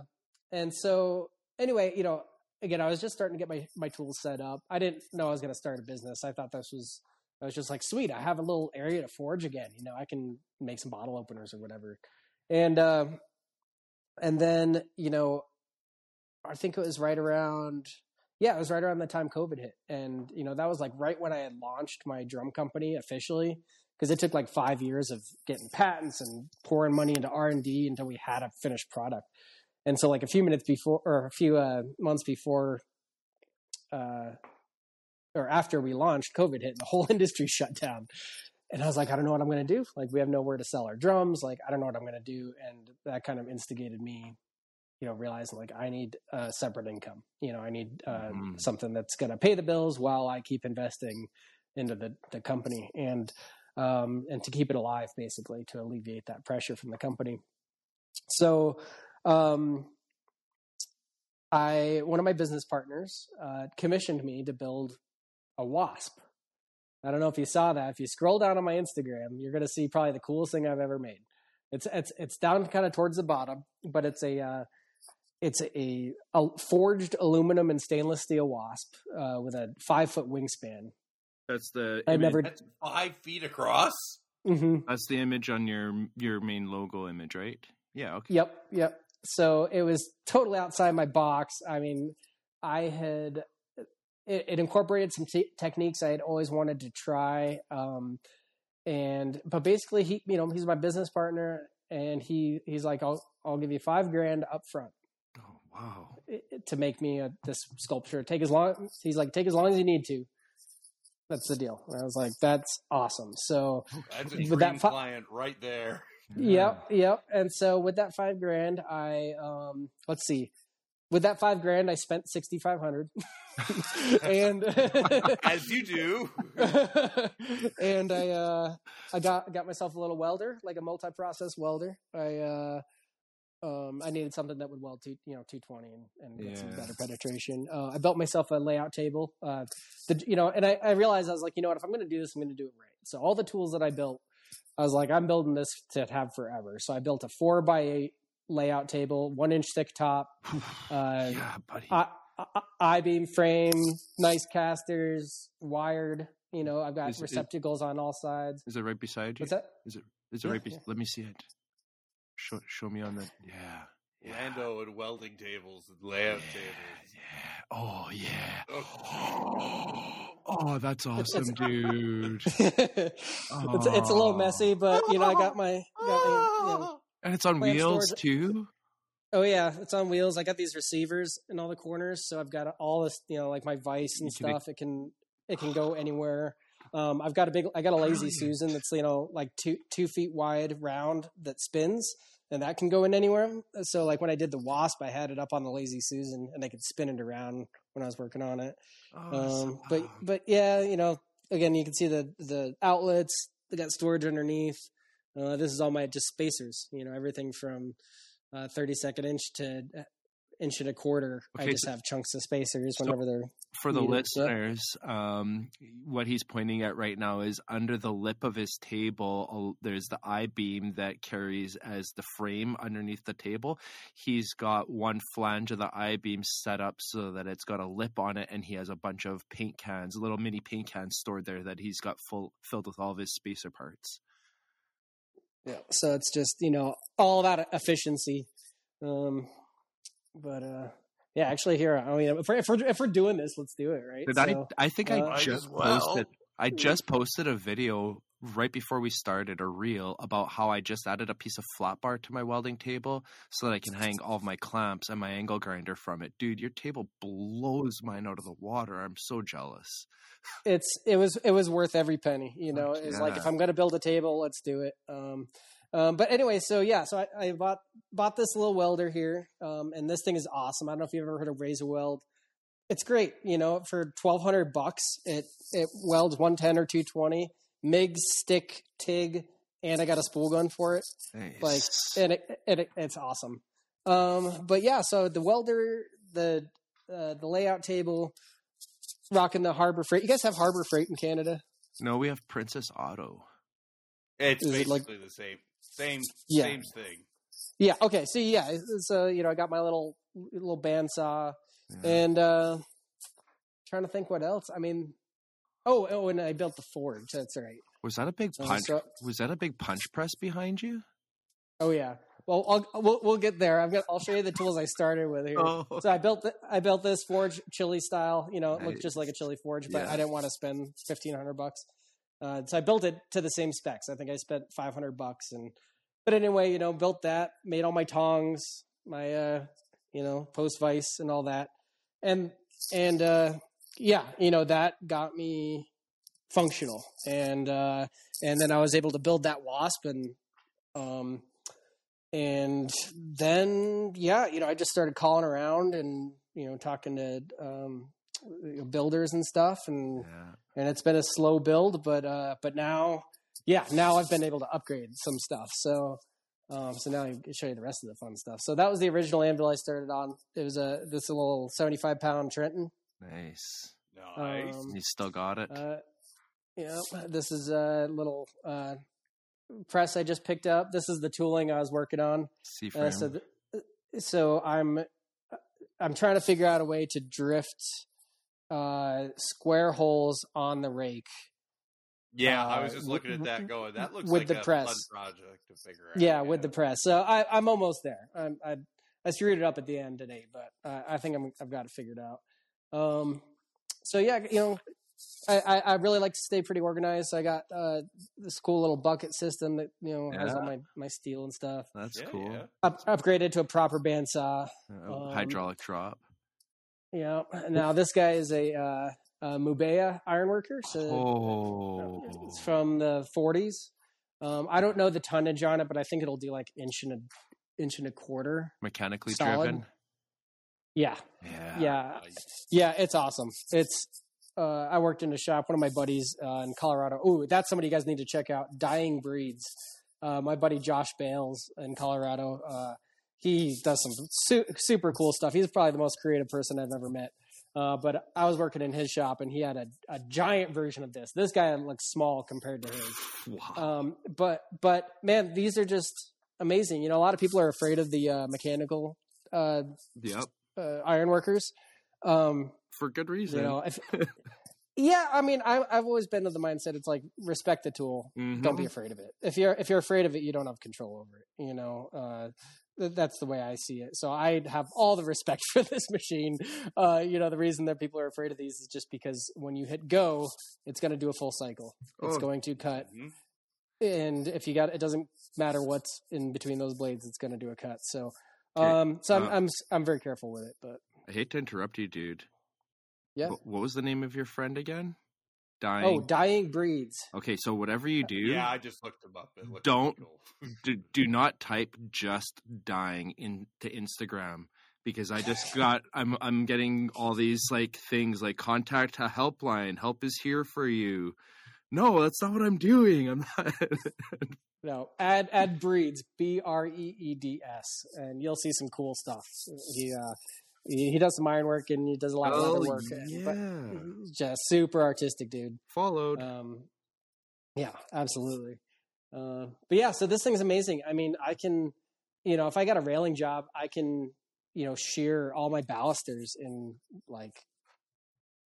and so anyway, you know, again, I was just starting to get my my tools set up. I didn't know I was going to start a business. I thought this was. I was just like, sweet, I have a little area to forge again. You know, I can make some bottle openers or whatever. And uh, and then you know, I think it was right around. Yeah, it was right around the time COVID hit, and you know that was like right when I had launched my drum company officially because it took like five years of getting patents and pouring money into R and D until we had a finished product. And so, like a few minutes before, or a few uh, months before, uh, or after we launched, COVID hit, and the whole industry shut down. And I was like, I don't know what I'm going to do. Like, we have nowhere to sell our drums. Like, I don't know what I'm going to do. And that kind of instigated me, you know, realizing like I need a separate income. You know, I need uh, Mhm. something that's going to pay the bills while I keep investing into the the company and um, and to keep it alive, basically, to alleviate that pressure from the company. So, um, I one of my business partners uh, commissioned me to build a wasp. I don't know if you saw that. If you scroll down on my Instagram, you're going to see probably the coolest thing I've ever made. It's it's it's down kind of towards the bottom, but it's a uh, it's a, a forged aluminum and stainless steel wasp uh, with a five foot wingspan. That's the I image, never- That's five feet across. hmm that's the image on your your main logo image, right? Yeah. Okay. Yep, yep. So it was totally outside my box. I mean, I had it, it incorporated some te- techniques I had always wanted to try. Um, and but basically, he you know he's my business partner, and he he's like, I'll I'll give you five grand up front Oh wow. to make me a, this sculpture. Take as long he's like take as long as you need to. That's the deal. And I was like, that's awesome. So That's a With dream that fi- client right there. Yep, yep. And so with that five grand, I um let's see. With that five grand, I spent sixty five hundred, and As you do. and I uh I got got myself a little welder, like a multi process welder. I uh um I needed something that would weld to you know two twenty and, and get some better penetration. Uh, I built myself a layout table. Uh, the, you know, and I, I realized I was like, you know what, if I'm going to do this, I'm going to do it right. So all the tools that I built, I was like, I'm building this to have forever. So I built a four by eight layout table, one inch thick top, uh, yeah, buddy. I, I, I beam frame, nice casters, wired. You know, I've got Is it- receptacles on all sides. is it right beside you? What's that? Is it? Is it Yeah, right? Be- yeah. Let me see it. Show Show me on the. Yeah. Yeah. Lando and welding tables and layout yeah, tables. yeah. Oh yeah. Oh. Oh, that's awesome, dude. it's it's a little messy, but you know, I got my got my, you know, And it's on wheels too. Oh yeah, it's on wheels. I got these receivers in all the corners, so I've got all this, you know, like my vice and stuff. It can it can go anywhere. Um, I've got a big, I got a lazy. Susan that's you know like two two feet wide, round that spins, and that can go in anywhere. So like when I did the wasp, I had it up on the lazy Susan, and I could spin it around when I was working on it. Oh, Um, but but yeah, you know, again, you can see the the outlets, I got storage underneath. Uh, this is all my just spacers. You know, everything from uh, 32nd inch to uh, inch and a quarter. I just so- have chunks of spacers so- whenever they're For the listeners, um, what he's pointing at right now is under the lip of his table. There's the I beam that carries as the frame underneath the table. He's got one flange of the I beam set up so that it's got a lip on it, and he has a bunch of paint cans, little mini paint cans stored there that he's got full filled with all of his spacer parts. Yeah. So it's just you know all about efficiency. Um, but uh, yeah, actually, here I mean, if we're, if we're if we're doing this, let's do it, right? Did So, I? I think uh, I just well. posted. I just posted a video right before we started a reel about how I just added a piece of flat bar to my welding table so that I can hang all of my clamps and my angle grinder from it. Dude, your table blows mine out of the water. I'm so jealous. it's it was it was worth every penny. You know, it's like if. I'm going to build a table, let's do it. Um, um, but anyway, so yeah, so I, I bought bought this little welder here, um, and this thing is awesome. I don't know if you've ever heard of Razor Weld. It's great, you know, for twelve hundred bucks. It it welds one ten or two twenty MIG stick TIG, and I got a spool gun for it. Like, and it, and it, it's awesome. Um, but yeah, so the welder, the uh, the layout table, rocking the Harbor Freight. You guys have Harbor Freight in Canada? no, we have Princess Auto. It's Is it like- basically the same, same, Yeah. same thing. Yeah. Okay. So yeah, it's, uh, you know, I got my little little bandsaw, Yeah. and uh, trying to think what else. I mean, oh, oh, and I built the forge. That's right. Was that a big punch? so- was that a big punch press behind you? oh yeah. Well, I'll, we'll we'll get there. I've got. I'll show you the tools I started with here. Oh, So I built th- I built this forge Chile style. You know, it looked just like a Chile forge, but Yeah. I didn't want to spend fifteen hundred bucks. Uh, so I built it to the same specs. I think I spent five hundred bucks, and but anyway, you know, built that, made all my tongs, my uh, you know, post vise and all that, and and uh, yeah, you know, that got me functional, and uh, and then I was able to build that wasp, and um, and then yeah, you know, I just started calling around and you know talking to um, builders and stuff, and yeah. and it's been a slow build, but uh, but now yeah, now I've been able to upgrade some stuff. So um, so now I can show you the rest of the fun stuff. So that was the original anvil I started on. It was a this little seventy five pound Trenton. Nice. Nice. Um, You still got it. Uh, yeah, this is a little uh, press I just picked up. This is the tooling I was working on. Uh, so, th- so I'm I'm trying to figure out a way to drift uh, square holes on the rake. yeah, I uh, was just w- looking at that going. That looks with like the a press. fun project to figure out. Yeah, with the press. So I, I'm almost there. I'm, I I screwed it up at the end today, but uh, I think I'm I've got it figured out. Um, so yeah, you know, I, I, I really like to stay pretty organized. So I got uh, this cool little bucket system that you know has all my my steel and stuff. That's Yeah, cool. yeah. Up, upgraded to a proper bandsaw. Uh, Um, hydraulic drop. Yeah. Now this guy is a, uh, a Mubea ironworker. So Oh, it's from the 40s. Um, I don't know the tonnage on it, but I think it'll do like inch and a inch and a quarter. mechanically solid. driven. Yeah, Yeah. yeah, yeah. It's awesome. It's. Uh, I worked in a shop. One of my buddies uh, in Colorado. Oh, that's somebody you guys need to check out. Dying Breeds. Uh, my buddy Josh Bales in Colorado. Uh, he does some su- super cool stuff. He's probably the most creative person I've ever met. Uh, but I was working in his shop, and he had a, a giant version of this. This guy looks small compared to his. Wow. Um, but but man, these are just amazing. You know, a lot of people are afraid of the uh, mechanical uh, yep. Uh, ironworkers. Um, For good reason. you know, if, yeah, I mean, I, I've always been of the mindset it's like respect the tool, don't be Mhm. afraid of it. If you're if you're afraid of it, you don't have control over it. You know, uh, that's the way I see it. So I have all the respect for this machine. Uh, you know, the reason that people are afraid of these is just because when you hit go, it's going to do a full cycle. It's Oh. going to cut Mhm. and if you got it doesn't matter what's in between those blades it's going to do a cut so um so I'm, uh, I'm i'm very careful with it but I hate to interrupt you, dude. Yeah. Wh- What was the name of your friend again? Dying. oh dying breeds okay, so whatever you do, Yeah, I just looked them up. It Don't- cool. do, do not type just dying into Instagram because I just got I'm I'm getting all these like things like contact a helpline, help is here for you. no, that's not what I'm doing. I'm not. No, add add breeds B R E E D S, and you'll see some cool stuff. He uh, he, he does some iron work and he does a lot of oh leather work. yeah, but just super artistic dude. followed. Um, yeah, absolutely. Uh, but yeah, so this thing's amazing. I mean, I can, you know, if I got a railing job, I can, you know, shear all my balusters in like,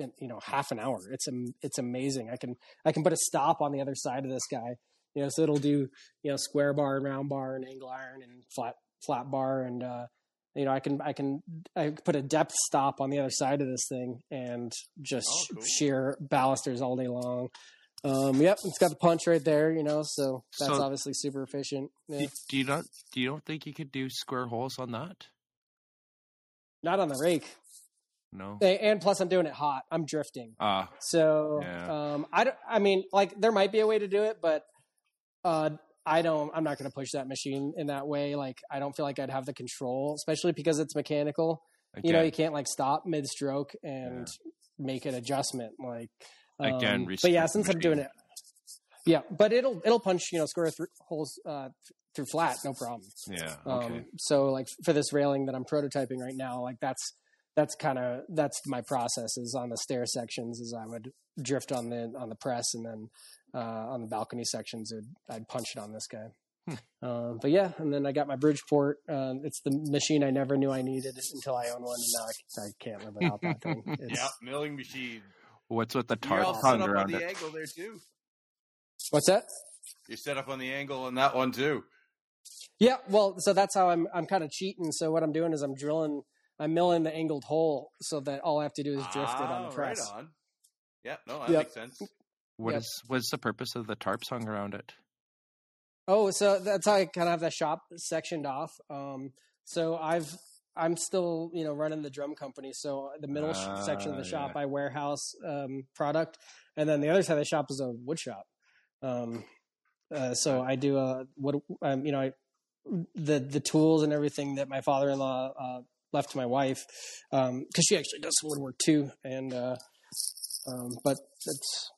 in, you know, half an hour. It's am- it's amazing. I can I can put a stop on the other side of this guy. You know, so it'll do you know square bar and round bar and angle iron and flat flat bar and uh, you know I can I can I put a depth stop on the other side of this thing and just Oh, cool. shear balusters all day long. Um, yep, it's got the punch right there, you know, so that's So- obviously super efficient. Yeah. do, do you not? Do you don't think you could do square holes on that? Not on the rake, No. And plus I'm doing it hot. I'm drifting, Ah, so Yeah. um, I don't. I mean, like there might be a way to do it, but uh, I don't. I'm not going to push that machine in that way. Like I don't feel like I'd have the control, especially because it's mechanical. You know, you can't like stop mid stroke and make an adjustment. Like Again, um, but yeah, since I'm doing it, yeah, but it'll it'll punch you know square through holes uh, through flat, no problem. yeah. Um, Okay. so like for this railing that I'm prototyping right now, like that's that's kind of that's my process is on the stair sections is I would drift on the on the press and then uh, on the balcony sections I'd, I'd punch it on this guy. Hmm. Um, but yeah, and then I got my Bridgeport. Uh, it's the machine I never knew I needed until I own one, and now I, I can't live without that thing. It's, Yeah, milling machine. What's with the You're tarp all set up on around the it? angle there too. What's that? You're set up on the angle on that one too. Yeah, well, so that's how I'm I'm kind of cheating. So what I'm doing is I'm drilling, I'm milling the angled hole so that all I have to do is drift it on Ah, the press. Right on. Yeah, no, that Yep. makes sense. What Yep. is what's the purpose of the tarps hung around it? Oh, so that's how I kind of have the shop sectioned off. Um, so I've I'm still you know running the drum company. So the middle sh Ah, section of the shop yeah. I warehouse um, product, and then the other side of the shop is a wood shop. Um, uh, so I do a what um, you know I, the the tools and everything that my father in law uh, left to my wife because she actually does some woodwork too, and uh, um, but it's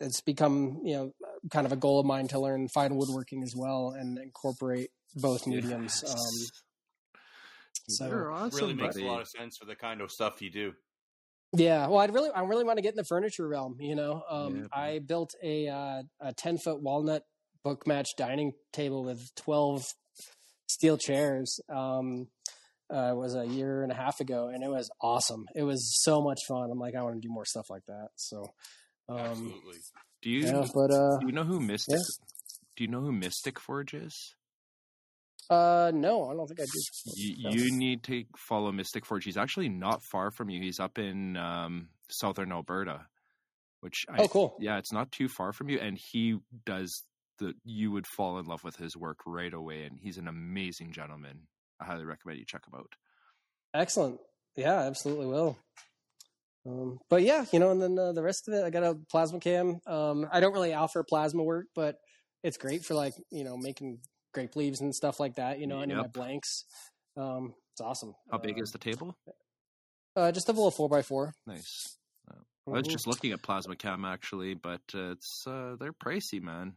it's become you know kind of a goal of mine to learn fine woodworking as well and incorporate both mediums. Um, so You're awesome, really makes buddy. a lot of sense for the kind of stuff you do. yeah, well, I'd really I really want to get in the furniture realm. You know, um, Yeah, I built a uh, a ten foot walnut book match dining table with twelve steel chairs. Um, uh, it was a year and a half ago, and it was awesome. It was so much fun. I'm like, I want to do more stuff like that. So, um, Absolutely. Do you yeah, but uh, do you know who Mystic? Do you know who Mystic Forge is? uh, no, I don't think I do. You, you need to follow Mystic Forge. He's actually not far from you. He's up in um, southern Alberta, which I, Oh, cool. yeah, it's not too far from you. And he does the. You would fall in love with his work right away, and he's an amazing gentleman. I highly recommend you check them out. Excellent. Yeah, absolutely will. Um, but yeah, you know, and then uh, the rest of it, I got a plasma cam. Um, I don't really offer plasma work, but it's great for like you know making grape leaves and stuff like that. You know, any of my blanks. Um, it's awesome. How big Uh, is the table? Uh, just a little four by four. Nice. I was just looking at Plasma Cam actually, but uh, it's uh, they're pricey, man.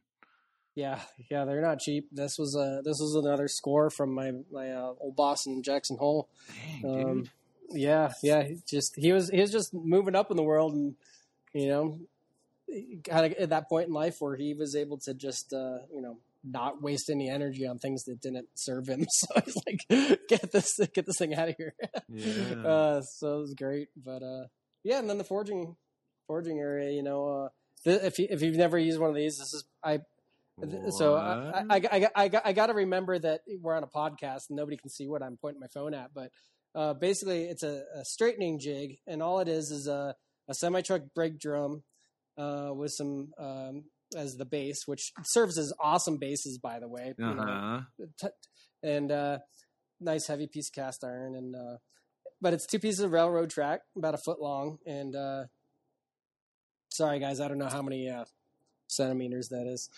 Yeah, yeah, they're not cheap. This was uh this was another score from my my uh, old boss in Jackson Hole. Dang, Um, yeah, yeah. he Just he was he was just moving up in the world, and you know, kind of at that point in life where he was able to just uh, you know not waste any energy on things that didn't serve him. So he's like, get this get this thing out of here. Yeah. uh, so it was great, but uh, yeah, and then the forging forging area, you know, uh, th- if you, if you've never used one of these, this is I so I, I, I, I, I, got, to remember that we're on a podcast and nobody can see what I'm pointing my phone at. But uh, basically, it's a, a straightening jig, and all it is is a, a semi truck brake drum uh, with some um, as the base, which serves as awesome bases, by the way. uh-huh. t- and uh, nice heavy piece of cast iron, and uh, but it's two pieces of railroad track, about a foot long, and uh, sorry guys, I don't know how many uh, centimeters that is,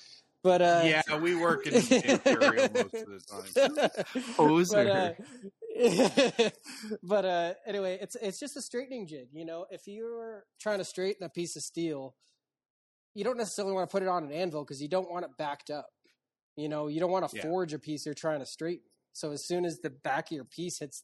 but uh, yeah, we work in imperial most of the time. Poser. But, uh, but uh, anyway, it's it's just a straightening jig. You know, if you're trying to straighten a piece of steel, you don't necessarily want to put it on an anvil because you don't want it backed up. You know, you don't want to Yeah. forge a piece you're trying to straighten. So as soon as the back of your piece hits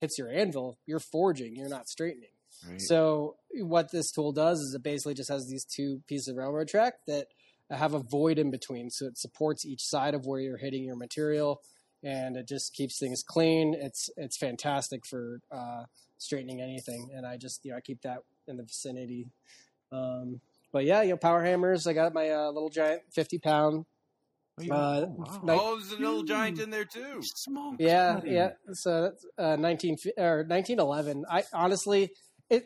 hits your anvil, you're forging. You're not straightening. Right. So what this tool does is it basically just has these two pieces of railroad track that have a void in between, so it supports each side of where you're hitting your material, and it just keeps things clean. It's it's fantastic for uh, straightening anything, and I just you know I keep that in the vicinity. Um, but yeah, you know, power hammers. I got my uh, little giant fifty pound. Oh, uh, oh, wow. Like- oh, there's an old giant in there too. Smoke. Yeah, buddy. yeah. So that's uh, nineteen or nineteen eleven. I honestly, it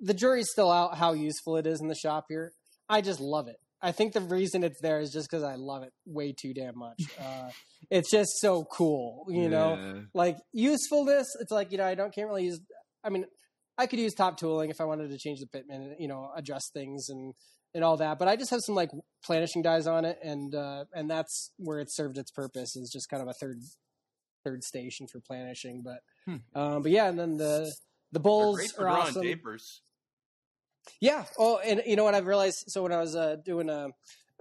the jury's still out how useful it is in the shop here. I just love it. I think the reason it's there is just because I love it way too damn much. Uh, it's just so cool, you know. Like usefulness, it's like you know I don't can't really use. I mean, I could use top tooling if I wanted to change the pitman and you know adjust things and and all that. But I just have some like planishing dies on it, and uh, and that's where it served its purpose. Is just kind of a third third station for planishing. But Hmm. um, but yeah, and then the the They're bulls great for are awesome. tapers. Yeah. Oh, and you know what I've realized? So when I was uh, doing, uh,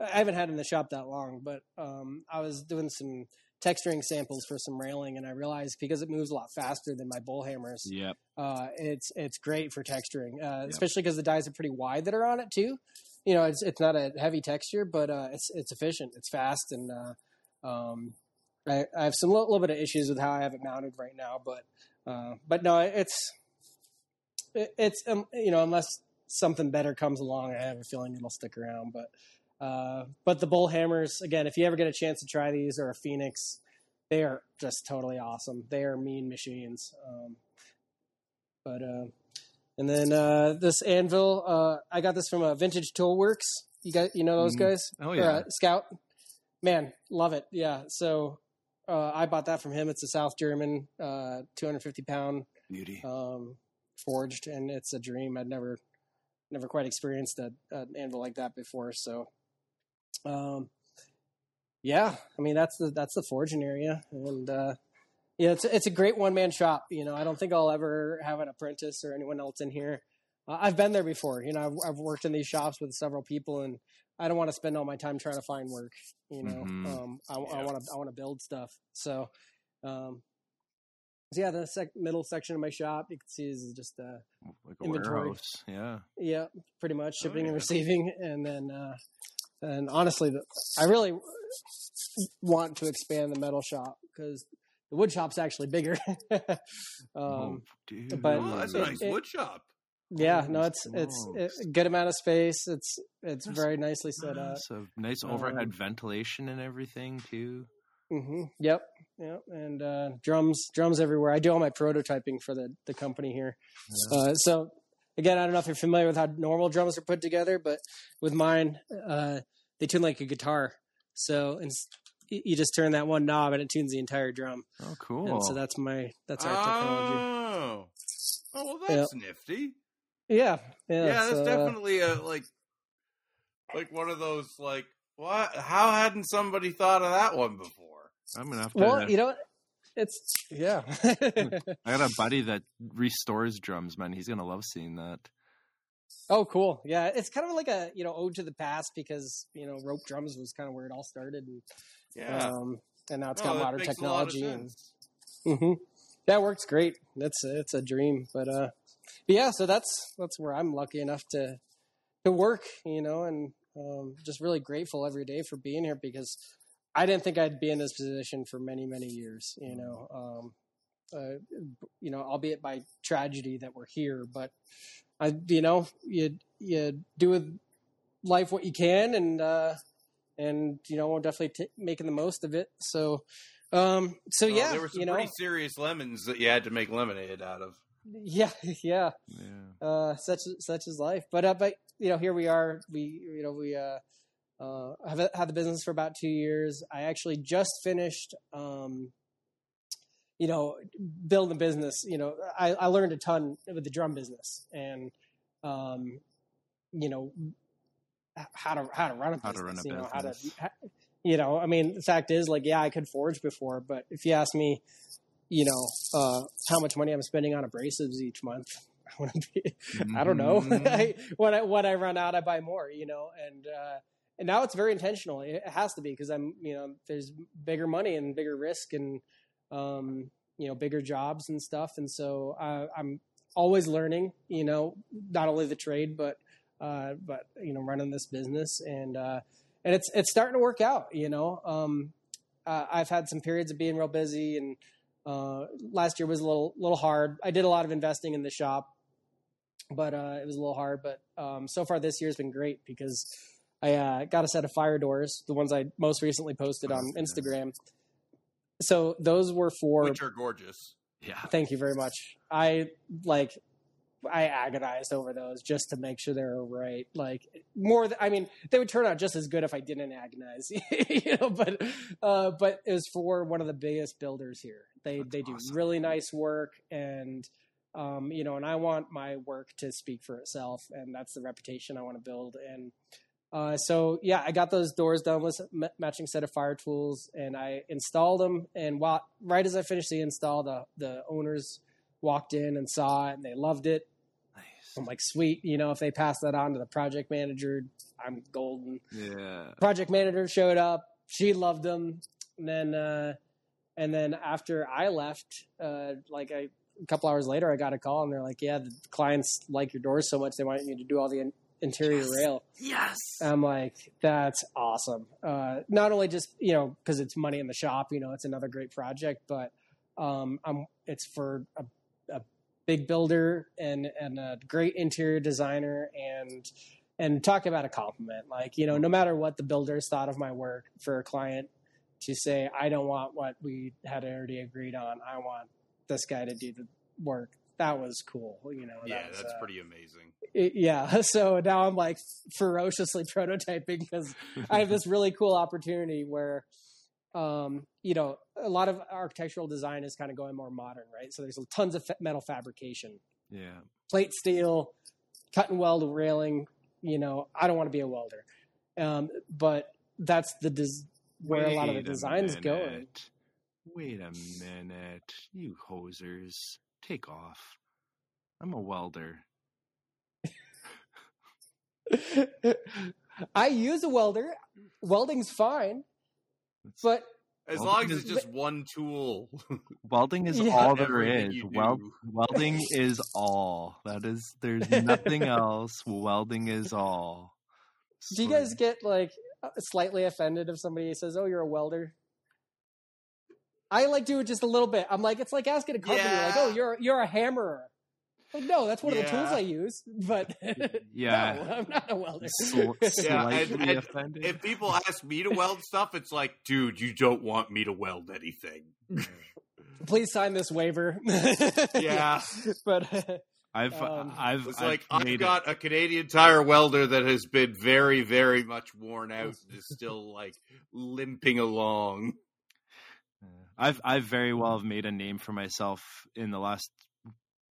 I haven't had in the shop that long, but um, I was doing some texturing samples for some railing, and I realized because it moves a lot faster than my bull hammers, Yep. uh, it's it's great for texturing, uh, Yep. especially because the dies are pretty wide that are on it too. You know, it's it's not a heavy texture, but uh, it's it's efficient, it's fast, and uh, um, I, I have some little, little bit of issues with how I have it mounted right now, but uh, but no, it's it, it's um, you know unless something better comes along, I have a feeling it'll stick around. But uh, but the bull hammers again, if you ever get a chance to try these or a phoenix, they are just totally awesome. They are mean machines. Um, but uh, and then uh, this anvil, uh, I got this from a Vintage Tool Works. You got you know those Mm. guys? Oh Or, yeah. uh, Scout. Man, love it. Yeah. So uh, I bought that from him. It's a South German, uh, 250 pound Beauty. um, forged, and it's a dream. I'd never, never quite experienced a, an anvil like that before. So, um, yeah, I mean that's the that's the forging area, and uh, yeah, it's it's a great one man shop. You know, I don't think I'll ever have an apprentice or anyone else in here. Uh, I've been there before. You know, I've, I've worked in these shops with several people, and I don't want to spend all my time trying to find work. You know, Mhm. um, I want to I want to build stuff. So, um, so yeah, the sec- middle section of my shop you can see is just uh, Like a inventory. warehouse. Yeah. yeah, pretty much Oh, shipping and receiving, and then uh, and honestly, the, I really want to expand the metal shop because the wood shop's actually bigger. oh, um, dude. but oh, that's a nice it- wood shop. yeah, no, it's it's a good amount of space. It's it's That's very nicely set up. So nice overhead Um, ventilation and everything too. hmm Yep, yep, and uh, drums, drums everywhere. I do all my prototyping for the the company here. Uh, so again, I don't know if you're familiar with how normal drums are put together, but with mine, uh, they tune like a guitar. So and you just turn that one knob and it tunes the entire drum. Oh, cool. And so that's my that's our technology. Oh, oh, well, that's nifty. Yeah, Yeah, yeah. that's so, uh, definitely a like, like one of those like, what? How hadn't somebody thought of that one before? I'm gonna have to. well, you know, it's yeah. I got a buddy that restores drums, man. He's gonna love seeing that. Oh, cool. Yeah, it's kind of like a you know ode to the past because you know rope drums was kind of where it all started, and Yeah, um, and now it's No, got modern makes a lot of technology and sense. hmm that works great. That's a, it's a dream, but uh, but yeah. So that's that's where I'm lucky enough to to work, you know, and um, just really grateful every day for being here because I didn't think I'd be in this position for many many years, you know. Um, uh, you know, albeit by tragedy that we're here, but I, you know, you you do with life what you can, and uh, and you know, we're definitely t- making the most of it. So, um, so Oh, yeah, there were some you know, pretty serious lemons that you had to make lemonade out of. yeah, yeah, Yeah. uh, such such is life. But uh, but you know, here we are. We you know we uh, uh, have had the business for about two years. I actually just finished. Um, you know, building a business. You know, I, I learned a ton with the drum business, and um, you know how to how to run a How business. to run a you know how to. business. You know, I mean, the fact is, like, yeah, I could forge before, but if you ask me, you know, uh, how much money I'm spending on abrasives each month, I want to be. I don't know. Mhm. I, when I when I run out, I buy more. You know, and uh, and now it's very intentional. It has to be because I'm you know there's bigger money and bigger risk and um, you know bigger jobs and stuff, and so I'm always learning. You know, not only the trade but uh, but you know running this business and uh, and it's it's starting to work out. You know, um, I've had some periods of being real busy and. Uh, last year was a little little hard. I did a lot of investing in the shop, but uh, it was a little hard. But um, so far this year has been great because I uh, got a set of fire doors, the ones I most recently posted on. Instagram. So those were for. which are gorgeous. Yeah. Thank you very much. I like. I agonized over those just to make sure they were right. Like more, th- I mean, they would turn out just as good if I didn't agonize, you know. But, uh, but it was for one of the biggest builders here. They That's they do awesome. really nice work, and um, you know, and I want my work to speak for itself, and that's the reputation I want to build. And uh, so, yeah, I got those doors done with a matching set of fire tools, and I installed them. And while right as I finished the install, the the owners walked in and saw it, and they loved it. Nice. I'm like, sweet, you know, if they pass that on to the project manager, I'm golden. Yeah. Project manager showed up, she loved them, and then uh, and then after I left, uh, like I, a couple hours later, I got a call, and they're like, yeah, the clients like your doors so much they want you to do all the interior Yes. rail. Yes. I'm like, that's awesome. Uh, not only just you know because it's money in the shop, you know, it's another great project, but um, I'm it's for a, a big builder and and a great interior designer and and talk about a compliment. Like you know, no matter what the builders thought of my work, for a client to say, I don't want what we had already agreed on. I want this guy to do the work. That was cool. You know. that Yeah, was, that's uh, pretty amazing. it- yeah so now i'm like ferociously prototyping because i have this really cool opportunity where um you know a lot of architectural design is kind of going more modern right so there's tons of fa- metal fabrication yeah. plate steel cut and weld railing you know i don't want to be a welder um but that's the des- where a lot of the designs going. Wait a minute. You hosers. Take off. I'm a welder. i use a welder welding's fine but As Well, long as it's just one tool. Welding is Yeah. all there is. Everything Weld, welding is all. That is. There's nothing else. Welding is all. Do you guys get like uh, slightly offended if somebody says, "Oh, you're a welder"? I like do it just a little bit. I'm like, it's like asking a company, like, "Oh, you're you're a hammerer." Like, no, that's one of the tools I use, but Yeah. no, I'm not a welder. Sl- Yeah, and- and if people ask me to weld stuff, it's like, dude, you don't want me to weld anything. Please sign this waiver. Yeah. but I've um, I've It's I've like I've made it- got a Canadian Tire welder that has been very, very much worn out and is still like limping along. I've I've very well have made a name for myself in the last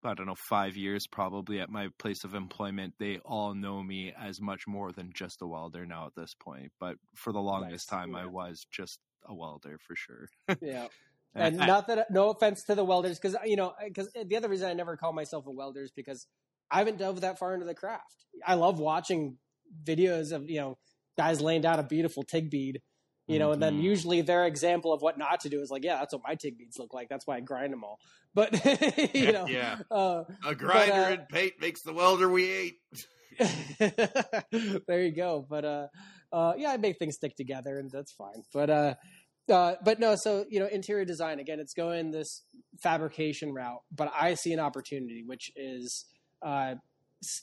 I don't know five years probably at my place of employment. They all know me as much more than just a welder now at this point. But for the longest Nice. time, I was just a welder for sure. yeah. and I- not that no offense to the welders because you know because the other reason i never call myself a welder is because i haven't dove that far into the craft i love watching videos of you know guys laying down a beautiful tig bead you know and then Mhm. usually their example of what not to do is like yeah that's what my tig beads look like that's why i grind them all but you know Yeah. uh, A grinder uh, and paint makes the welder we ate. there you go. But uh, uh, yeah, I make things stick together, and that's fine. But uh, uh, but no. So you know, interior design again, it's going this fabrication route, but I see an opportunity, which is uh,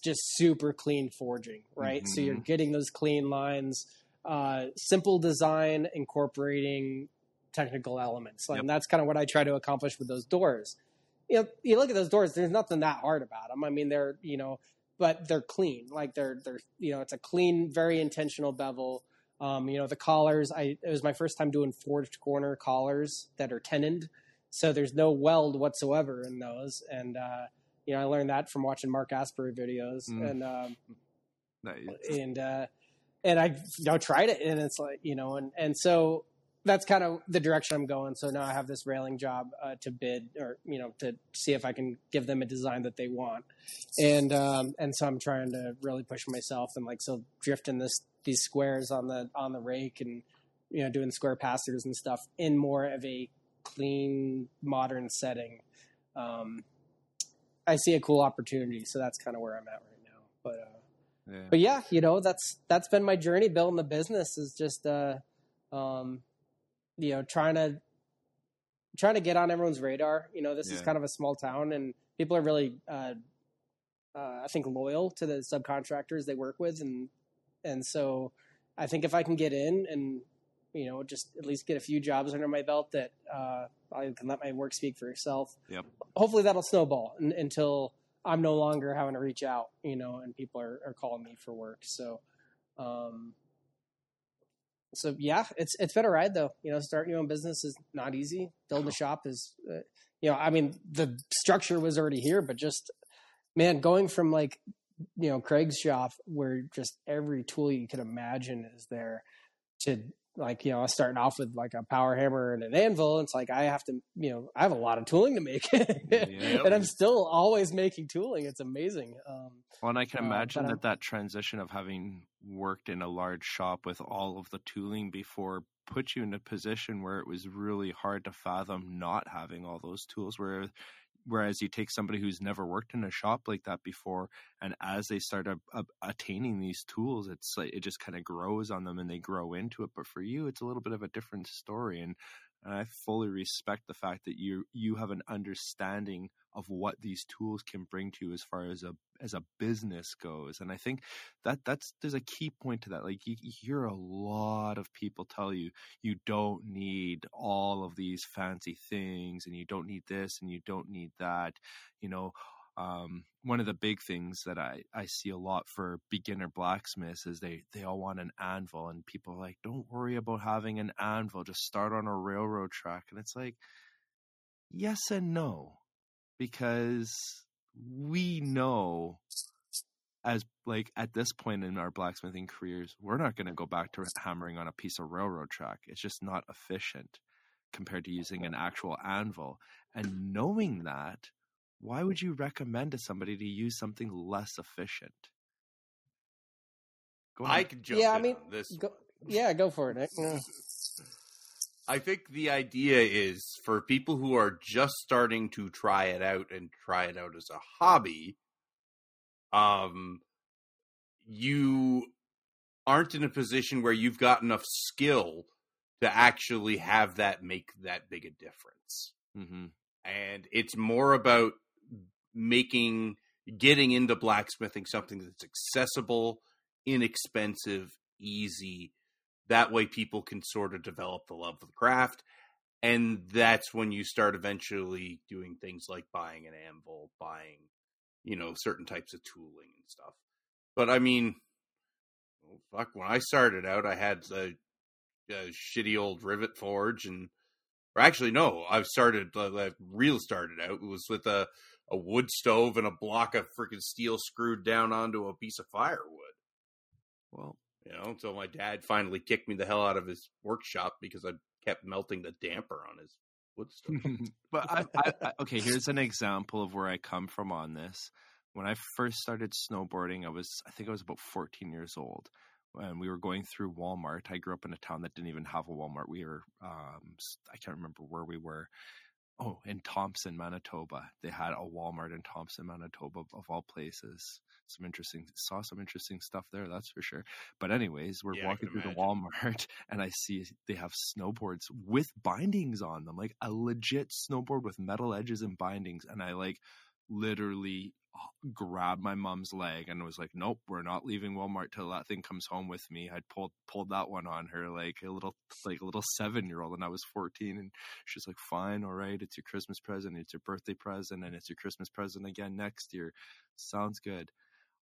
just super clean forging, right? So you're Mhm. getting those clean lines, uh, simple design, incorporating technical elements, Yep. and that's kind of what I try to accomplish with those doors. You know, you look at those doors. There's nothing that hard about them. I mean, they're you know but they're clean. Like they're they're you know it's a clean, very intentional bevel. Um, you know the collars. I it was my first time doing forged corner collars that are tenoned, so there's no weld whatsoever in those. And uh, you know I learned that from watching Mark Aspery videos, Mm. and um, Nice. and uh, and I you know tried it, and it's like you know, and and so that's kind of the direction I'm going. So now I have this railing job uh, to bid, or you know, to see if I can give them a design that they want, and um, and so I'm trying to really push myself and like so drifting this these squares on the on the rake and you know doing square passers and stuff in more of a clean modern setting. Um, I see a cool opportunity, so that's kind of where I'm at right now. But uh, yeah. but yeah, you know, that's that's been my journey building the business is just. Uh, um, you know, trying to trying to get on everyone's radar. You know, this yeah. is kind of a small town, and people are really, uh, uh, I think, loyal to the subcontractors they work with, and and so I think if I can get in and you know just at least get a few jobs under my belt that uh, I can let my work speak for itself. Yep. Hopefully that'll snowball until I'm no longer having to reach out, you know, and people are, are calling me for work. So, um, so yeah, it's it's been a ride though. You know, starting your own business is not easy. Building a shop is, uh, you know, I mean, the structure was already here, but just man, going from like you know Craig's shop where just every tool you could imagine is there to like you know starting off with like a power hammer and an anvil it's like i have to you know i have a lot of tooling to make yep. and i'm still always making tooling it's amazing um, well and i can uh, imagine that that transition of having worked in a large shop with all of the tooling before put you in a position where it was really hard to fathom not having all those tools where whereas you take somebody who's never worked in a shop like that before and as they start a, a, attaining these tools it's like it just kind of grows on them and they grow into it. But for you it's a little bit of a different story and and I fully respect the fact that you you have an understanding of what these tools can bring to you as far as a as a business goes. And I think that that's there's a key point to that. Like you, you hear a lot of people tell you you don't need all of these fancy things, and you don't need this, and you don't need that. You know, um, one of the big things that I, I see a lot for beginner blacksmiths is they, they all want an anvil and people are like, don't worry about having an anvil, just start on a railroad track. And it's like, yes and no, because we know as like at this point in our blacksmithing careers, we're not going to go back to hammering on a piece of railroad track. It's just not efficient compared to using an actual anvil. And knowing that, why would you recommend to somebody to use something less efficient? I can jump. Yeah, I mean, this. Go, yeah, go for it, Nick. Yeah. I think the idea is for people who are just starting to try it out and try it out as a hobby. Um, you aren't in a position where you've got enough skill to actually have that make that big a difference. Mm-hmm. And it's more about making getting into blacksmithing something that's accessible, inexpensive, easy. That way people can sort of develop the love of the craft. And that's when you start eventually doing things like buying an anvil, buying, you know, certain types of tooling and stuff. But I mean, oh, fuck, when I started out, I had a, a shitty old rivet forge and or actually no i've started uh, real started out it was with a a wood stove and a block of freaking steel screwed down onto a piece of firewood. Well, you know, until my dad finally kicked me the hell out of his workshop because I kept melting the damper on his wood stove. but I, I, I, okay, here's an example of where I come from on this. When I first started snowboarding, I was I think I was about 14 years old and we were going through Walmart. I grew up in a town that didn't even have a Walmart. We were, um, I can't remember where we were, oh, in Thompson, Manitoba. They had a Walmart in Thompson, Manitoba, of all places. Some interesting, saw some interesting stuff there, that's for sure. But anyways, we're yeah, walking through imagine. the Walmart, and I see they have snowboards with bindings on them, like a legit snowboard with metal edges and bindings. And I like literally grabbed my mom's leg and was like, "Nope, we're not leaving Walmart till that thing comes home with me." I pulled pulled that one on her like a little like a little seven year old, and I was fourteen, and she's like, "Fine, all right, it's your Christmas present, it's your birthday present, and it's your Christmas present again next year. Sounds good."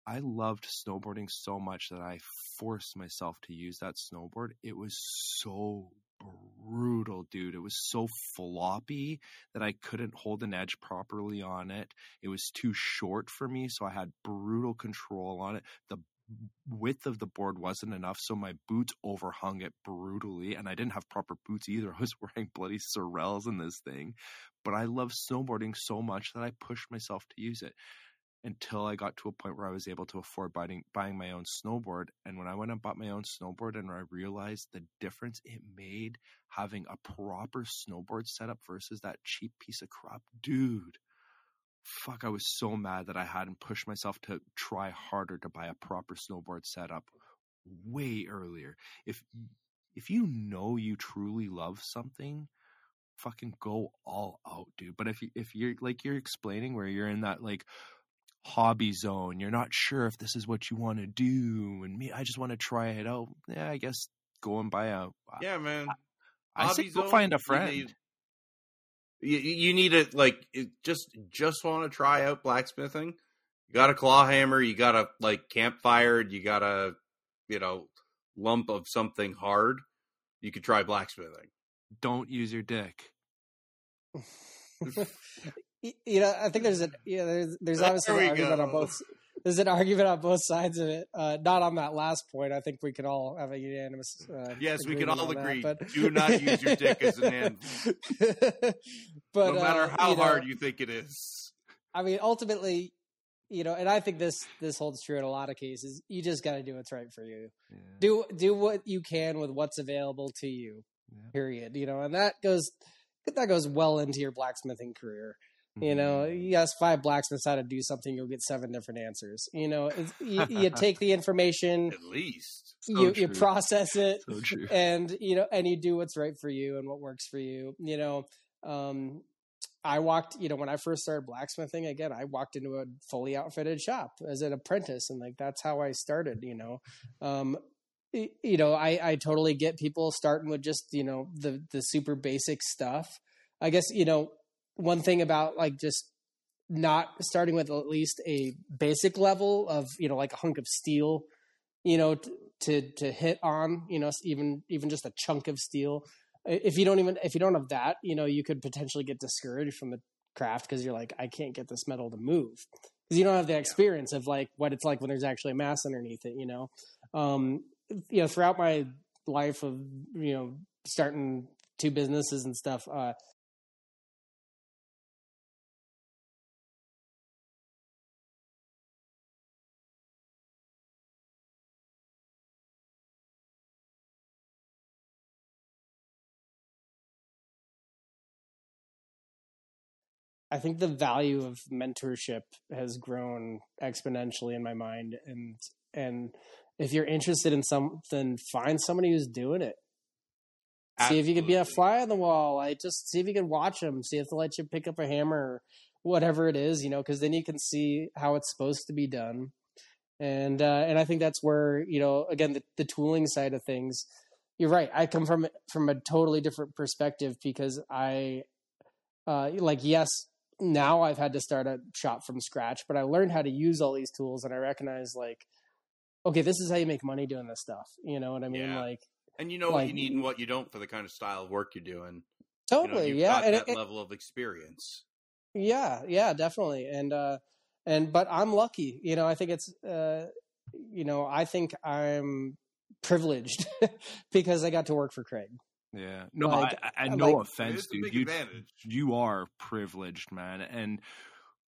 I loved snowboarding so much that I forced myself to use that snowboard. It was so brutal, dude. It was so floppy that I couldn't hold an edge properly on it. It was too short for me, so I had brutal control on it. The width of the board wasn't enough, so my boots overhung it brutally, and I didn't have proper boots either. I was wearing bloody Sorels in this thing, but I love snowboarding so much that I pushed myself to use it until I got to a point where I was able to afford buying buying my own snowboard. And when I went and bought my own snowboard, and I realized the difference it made having a proper snowboard setup versus that cheap piece of crap, dude fuck, I was so mad that I hadn't pushed myself to try harder to buy a proper snowboard setup way earlier. If if you know you truly love something, fucking go all out, dude. But if you, if you're like you're explaining where you're in that like hobby zone, you're not sure if this is what you want to do, and me, I just want to try it out. Yeah, I guess go and buy a. Yeah, man. I, I say go find a friend. You, you need to like just just want to try out blacksmithing. You got a claw hammer. You got a like campfire. You got a you know lump of something hard. You could try blacksmithing. Don't use your dick. you know, I think there's a yeah, there's there's obviously an argument go. on both there's an argument on both sides of it. Uh, not on that last point. I think we can all have a unanimous. Uh, yes, we can all agree. That, but... Do not use your dick as an end. but no matter uh, how you know, hard you think it is. I mean, ultimately, you know, and I think this this holds true in a lot of cases. You just got to do what's right for you. Yeah. Do do what you can with what's available to you. Yeah. Period. You know, and that goes that goes well into your blacksmithing career. You know, mm-hmm. you ask five blacksmiths how to do something, you'll get seven different answers. You know, you, you, take the information, at least so you, you process it, so and you know, and you do what's right for you and what works for you. You know, um, I walked, you know, when I first started blacksmithing, again, I walked into a fully outfitted shop as an apprentice, and like that's how I started. You know, um, you know, I, I totally get people starting with just you know the the super basic stuff. I guess you know one thing about like just not starting with at least a basic level of you know like a hunk of steel you know t- to to hit on you know even even just a chunk of steel. If you don't even if you don't have that you know you could potentially get discouraged from the craft because you're like i can't get this metal to move. Because you don't have the experience of like what it's like when there's actually a mass underneath it you know? Um you know throughout my life of you know starting two businesses and stuff uh I think the value of mentorship has grown exponentially in my mind, and and if you're interested in something, find somebody who's doing it. Absolutely. See if you can be a fly on the wall. Like just see if you can watch them. See if they'll let you pick up a hammer, or whatever it is, you know, because then you can see how it's supposed to be done. And uh, and I think that's where you know again the, the tooling side of things. You're right. I come from from a totally different perspective because I uh, like yes, now I've had to start a shop from scratch, but I learned how to use all these tools and I recognize like, okay, this is how you make money doing this stuff. You know what I mean? Yeah. Like, and you know like, what you need and what you don't for the kind of style of work you're doing. Totally. You know, yeah. and that it, level of experience. Yeah. Yeah, definitely. And, uh, and, but I'm lucky, you know, I think it's, uh, you know, I think I'm privileged because I got to work for Craig. Yeah. No, like, I, I, no like, offense, dude. You, you are privileged, man. And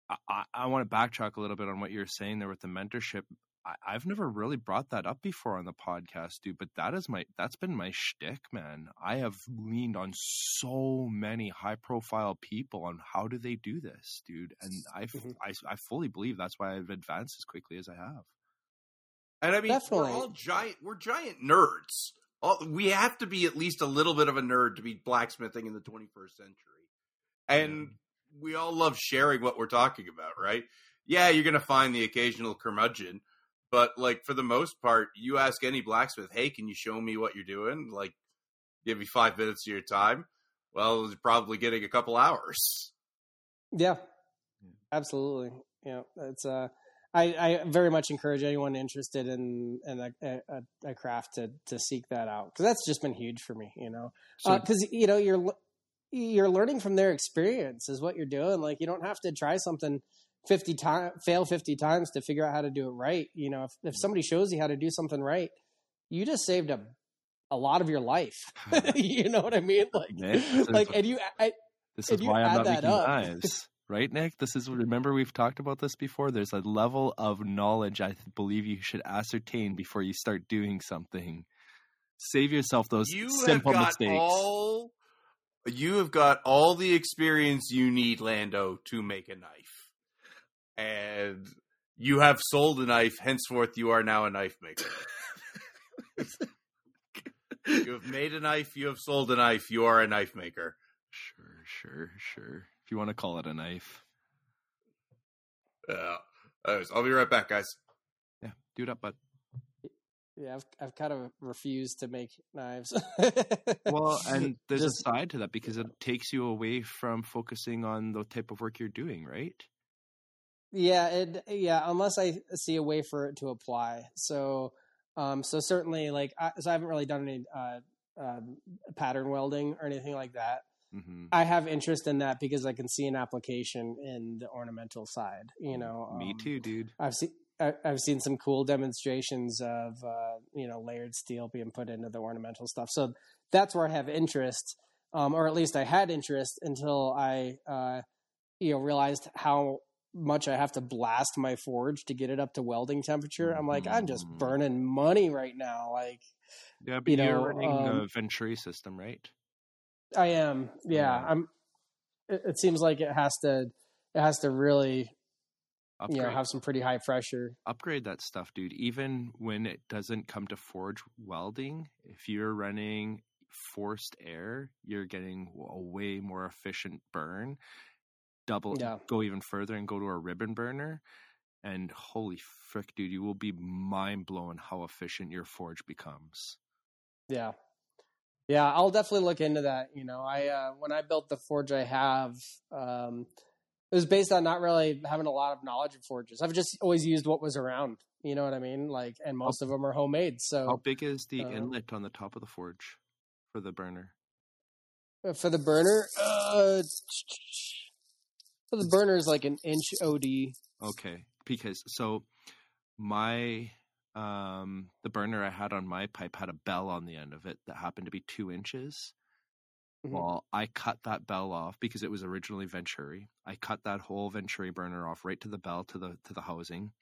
I, I, I want to backtrack a little bit on what you're saying there with the mentorship. I, I've never really brought that up before on the podcast, dude. But that is my that's been my shtick, man. I have leaned on so many high profile people on how do they do this, dude. And I, mm-hmm. I, I fully believe that's why I've advanced as quickly as I have. And I mean, Definitely. we're all giant. We're giant nerds we have to be at least a little bit of a nerd to be blacksmithing in the 21st century. And yeah. we all love sharing what we're talking about, right? Yeah, you're going to find the occasional curmudgeon, but like for the most part, you ask any blacksmith, "Hey, can you show me what you're doing?" Like give me 5 minutes of your time. Well, it's probably getting a couple hours. Yeah. Absolutely. Yeah, it's uh I, I very much encourage anyone interested in in a, a, a craft to to seek that out because that's just been huge for me. You know, uh, because you know you're you're learning from their experience is what you're doing. Like you don't have to try something fifty times, fail fifty times to figure out how to do it right. You know, if if mm. somebody shows you how to do something right, you just saved a a lot of your life. you know what I mean? Like, this like, is- and you, I, This is why I'm add not that making up- knives, right, Nick? This is remember we've talked about this before. There's a level of knowledge I believe you should ascertain before you start doing something. Save yourself those you simple have got mistakes. all you have got all the experience you need lando to make a knife and you have sold a knife henceforth you are now a knife maker you have made a knife you have sold a knife you are a knife maker Sure, sure, sure. If you want to call it a knife, Yeah. anyways, i'll be right back guys yeah, do it up, bud. yeah, I've I've kind of refused to make knives. Well, and there's Just- a side to that because it takes you away from focusing on the type of work you're doing, right? Yeah, it yeah, unless I see a way for it to apply. So um so certainly like I, so I haven't really done any uh um, pattern welding or anything like that. Hmm I have interest in that because I can see an application in the ornamental side, you know. Me um, too, dude. I've seen I've seen some cool demonstrations of uh, you know layered steel being put into the ornamental stuff. So that's where I have interest, um, or at least I had interest until I uh, you know realized how much I have to blast my forge to get it up to welding temperature. I'm like, I'm just Mhm. burning money right now. Like Yeah, but you you are know, running um, the Venturi system, right? I am, yeah. I'm. It, it seems like it has to. It has to really, Upgrade, you know, have some pretty high pressure. upgrade that stuff, dude. Even when it doesn't come to forge welding, if you're running forced air, you're getting a way more efficient burn. Double, Yeah. go even further and go to a ribbon burner. And holy frick, dude, you will be mind blown how efficient your forge becomes. Yeah. Yeah, I'll definitely look into that. You know, I uh when I built the forge I have, um it was based on not really having a lot of knowledge of forges. I've just always used what was around. You know what I mean? Like and most of them are homemade. So, how big is the uh, inlet on the top of the forge for the burner? uh, for the burner, uh for the burner is like an inch OD. Okay, because so my um the burner I had on my pipe had a bell on the end of it that happened to be two inches. Mhm. Well, I cut that bell off because it was originally Venturi. I cut that whole Venturi burner off right to the bell to the to the housing,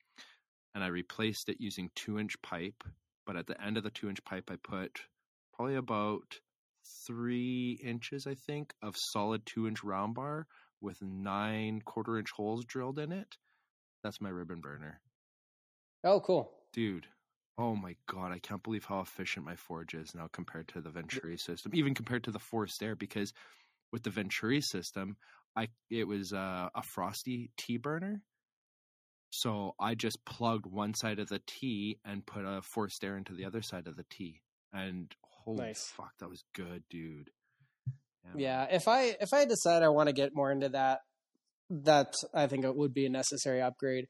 and I replaced it using two inch pipe. But at the end of the two inch pipe, I put probably about three inches, I think, of solid two inch round bar with nine quarter inch holes drilled in it. That's my ribbon burner. Oh, cool. Dude, oh my god, I can't believe how efficient my forge is now compared to the Venturi system, even compared to the forced air, because with the Venturi system, I it was uh, a Frosty T burner. So I just plugged one side of the T and put a forced air into the other side of the T. And holy Nice. fuck, that was good, dude. man. Yeah, if I if I decide I want to get more into that, that I think it would be a necessary upgrade.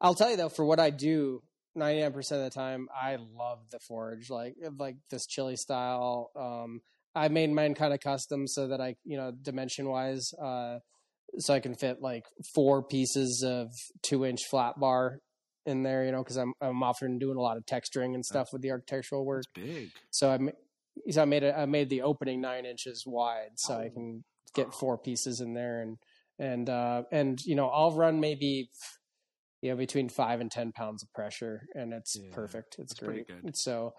I'll tell you though, for what I do, ninety nine percent of the time, I love the forge, like like this Chile style. Um, I made mine kind of custom so that I, you know, dimension wise, uh, so I can fit like four pieces of two inch flat bar in there, you know, because I'm I'm often doing a lot of texturing and stuff with the architectural work. Big. So I, so I made it. I made the opening nine inches wide, so I can get four pieces in there, and and uh, and you know I'll run maybe you know between five and ten pounds of pressure, and it's Yeah, perfect. It's great. good. So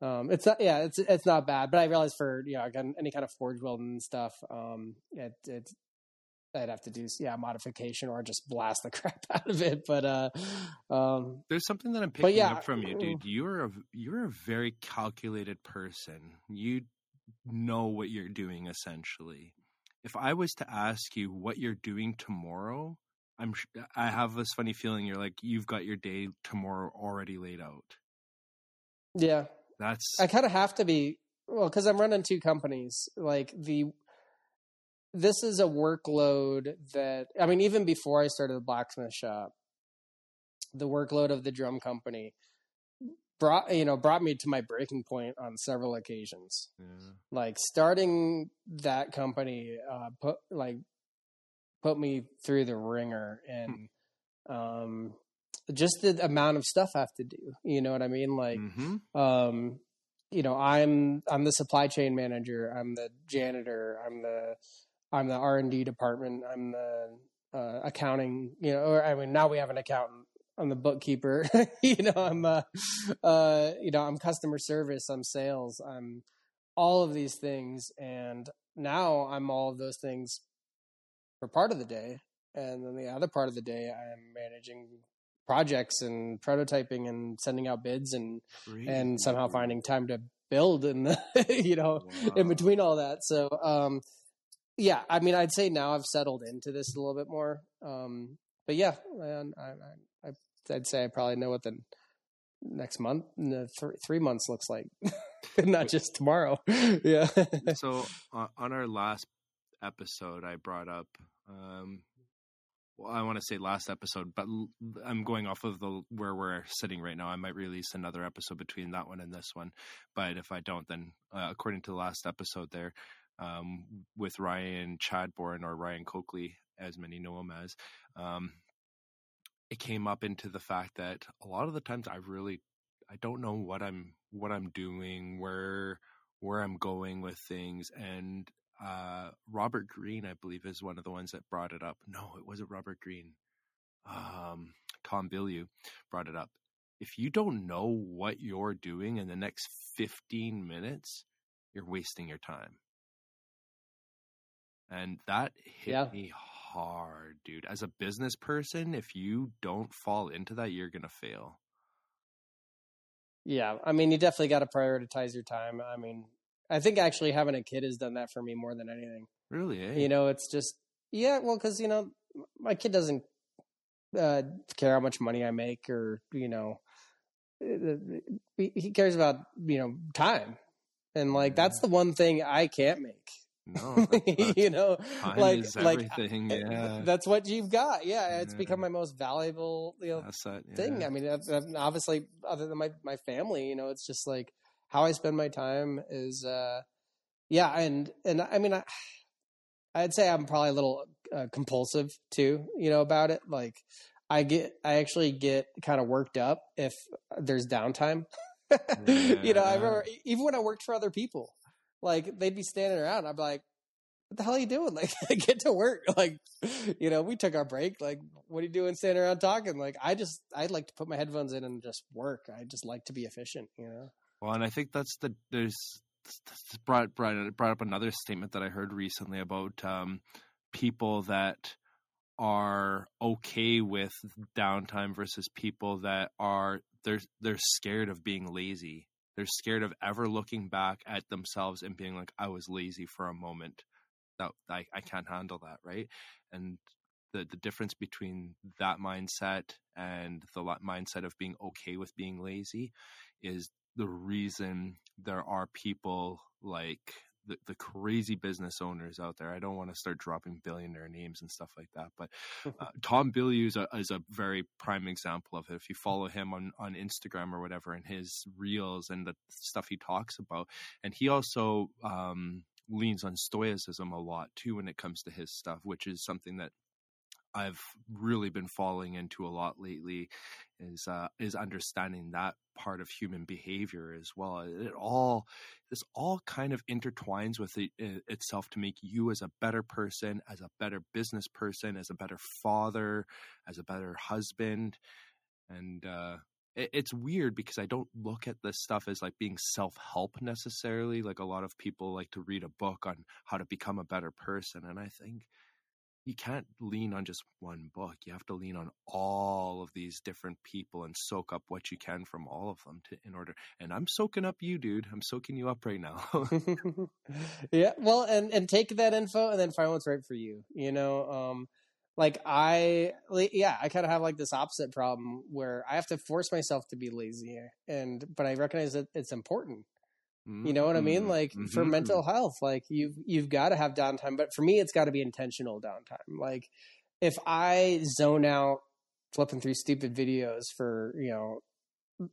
um, it's not yeah, it's it's not bad. But I realize for you know again any kind of forge welding stuff, um, it it I'd have to do yeah modification or just blast the crap out of it. But uh, um, There's something that I'm picking yeah, up from you, mm. dude. You're a you're a very calculated person. You know what you're doing essentially. If I was to ask you what you're doing tomorrow, I'm I have this funny feeling you're like you've got your day tomorrow already laid out. yeah, That's I kind of have to be well because I'm running two companies. Like the this is a workload that I mean, even before I started the blacksmith shop, the workload of the drum company brought you know brought me to my breaking point on several occasions. Yeah. Like starting that company uh, put like put me through the ringer and um just the amount of stuff I have to do. You know what I mean? Like Mhm. um you know i'm i'm the supply chain manager i'm the janitor i'm the i'm the r&d department i'm the uh, accounting you know or i mean now we have an accountant i'm the bookkeeper you know i'm uh, uh you know i'm customer service i'm sales i'm all of these things and now i'm all of those things for part of the day and then the other part of the day i'm managing projects and prototyping and sending out bids and and somehow finding time to build in the you know in between all that. So um yeah i mean i'd say now i've settled into this a little bit more um but yeah I, i'd say i probably know what the next month the th- three months looks like not just tomorrow. Yeah. So uh, on our last episode i brought up um well, I want to say last episode, but I'm going off of the where we're sitting right now. I might release another episode between that one and this one, but if I don't, then uh, according to the last episode there, um, with Ryan Chadbourne or Ryan Coakley, as many know him as, um, it came up into the fact that a lot of the times I really I don't know what I'm what I'm doing, where where I'm going with things, and uh, Robert Greene, I believe, is one of the ones that brought it up. No, it wasn't Robert Greene. Um, Tom Bilyeu brought it up. If you don't know what you're doing in the next 15 minutes, you're wasting your time. And that hit Yeah. me hard, dude. As a business person, if you don't fall into that, you're going to fail. yeah i mean you definitely got to prioritize your time i mean i think actually having a kid has done that for me more than anything Really, eh? you know it's just yeah well because you know my kid doesn't uh, care how much money i make or you know uh, he cares about you know time and like that's the one thing i can't make no, you know time like is like everything. uh, yeah, that's what you've got yeah it's Yeah. become my most valuable you know asset. thing. yeah. I mean, that's- that's obviously, other than my my family, you know, it's just like how I spend my time is, uh, yeah, and and I mean, I, I'd say I'm probably a little uh, compulsive too, you know, about it. Like, I get, I actually get kind of worked up if there's downtime. you know, I remember even when I worked for other people, like they'd be standing around, I'd be like. What the hell are you doing? Like, get to work. Like, you know, we took our break. Like, what are you doing standing around talking? Like, I just, I like to put my headphones in and just work. I just like to be efficient, you know? Well, and I think that's the there's brought brought brought up another statement that I heard recently about um, people that are okay with downtime versus people that are they're they're scared of being lazy. They're scared of ever looking back at themselves and being like, "I was lazy for a moment." That I I can't handle that, right? And the the difference between that mindset and the mindset of being okay with being lazy is the reason there are people like the, the crazy business owners out there. I don't want to start dropping billionaire names and stuff like that, but uh, Tom Bilyeu is a, is a very prime example of it. If you follow him on, on Instagram or whatever, and his reels and the stuff he talks about, and he also um, leans on stoicism a lot too when it comes to his stuff, which is something that I've really been falling into a lot lately is uh, is understanding that part of human behavior as well. It all this all kind of intertwines with it, it, itself to make you as a better person, as a better business person, as a better father, as a better husband, and uh, it, it's weird because I don't look at this stuff as like being self help necessarily. Like a lot of people like to read a book on how to become a better person, and I think you can't lean on just one book. You have to lean on all of these different people and soak up what you can from all of them to in order. And I'm soaking up you, dude. I'm soaking you up right now. yeah. Well, and, and take that info and then find what's right for you, you know? Um, like I, yeah, I kind of have like this opposite problem where I have to force myself to be lazy and, but I recognize that it's important. You know what I mean? Like for Mhm. mental health, like you've you've got to have downtime. But for me, it's got to be intentional downtime. Like if I zone out flipping through stupid videos for you know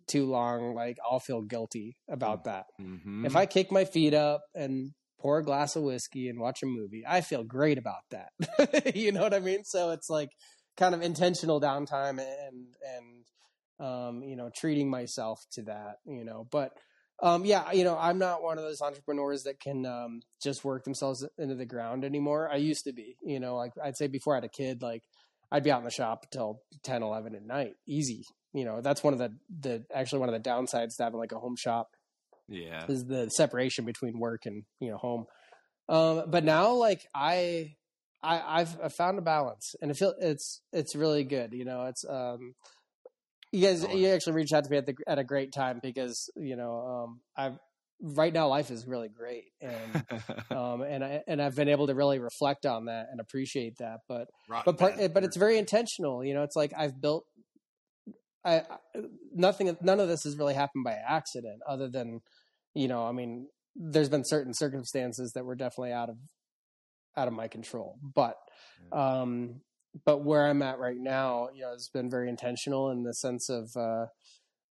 too long, like I'll feel guilty about that. Mhm. If I kick my feet up and pour a glass of whiskey and watch a movie, I feel great about that. you know what I mean? So it's like kind of intentional downtime and and um, you know treating myself to that. You know, but um, yeah, you know, I'm not one of those entrepreneurs that can um, just work themselves into the ground anymore. I used to be. You know, like I'd say before I had a kid, like I'd be out in the shop until 10, 11 at night, easy. You know, that's one of the the actually one of the downsides to having like a home shop yeah. is the separation between work and you know home. Um, but now, like I, I, I've, I've found a balance, and it feel it's it's really good. You know, it's um, you guys, you actually reached out to me at the at a great time because you know um, I've right now life is really great, and um, and I and I've been able to really reflect on that and appreciate that. But Rotten but part, but it's very intentional. You know, it's like I've built. I, I nothing. None of this has really happened by accident, other than, you know, I mean, there's been certain circumstances that were definitely out of out of my control. But, um, but where I'm at right now, you know, it's been very intentional in the sense of, uh,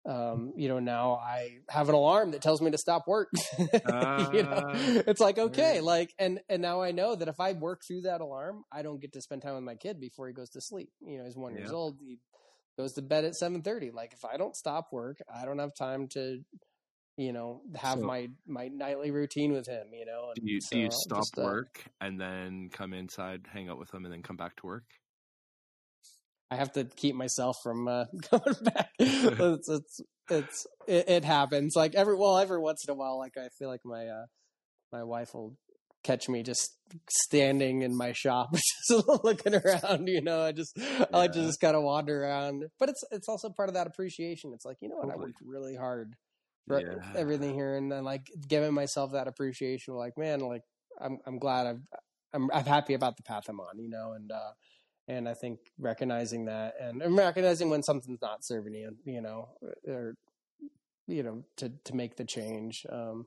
um, you know, now I have an alarm that tells me to stop work. you know, Ah, it's like okay, like, and and now I know that if I work through that alarm, I don't get to spend time with my kid before he goes to sleep. You know, he's one years old. He goes to bed at seven thirty. Like, if I don't stop work, I don't have time to, you know, have So- my my nightly routine with him. You know, do you so do you stop just, uh, work and then come inside, hang out with him, and then come back to work? I have to keep myself from uh, going back. it's it's it's it, it happens. Like every well, every once in a while, like I feel like my uh, my wife will catch me just standing in my shop, just looking around. You know, I just I like to just kind of wander around. But it's it's also part of that appreciation. It's like you know what, I worked really hard for Yeah. everything here, and then like giving myself that appreciation. Like man, like I'm I'm glad I've I'm I'm happy about the path I'm on. You know, and uh, and I think recognizing that and, and recognizing when something's not serving you, you know, or you know, to to make the change. Um,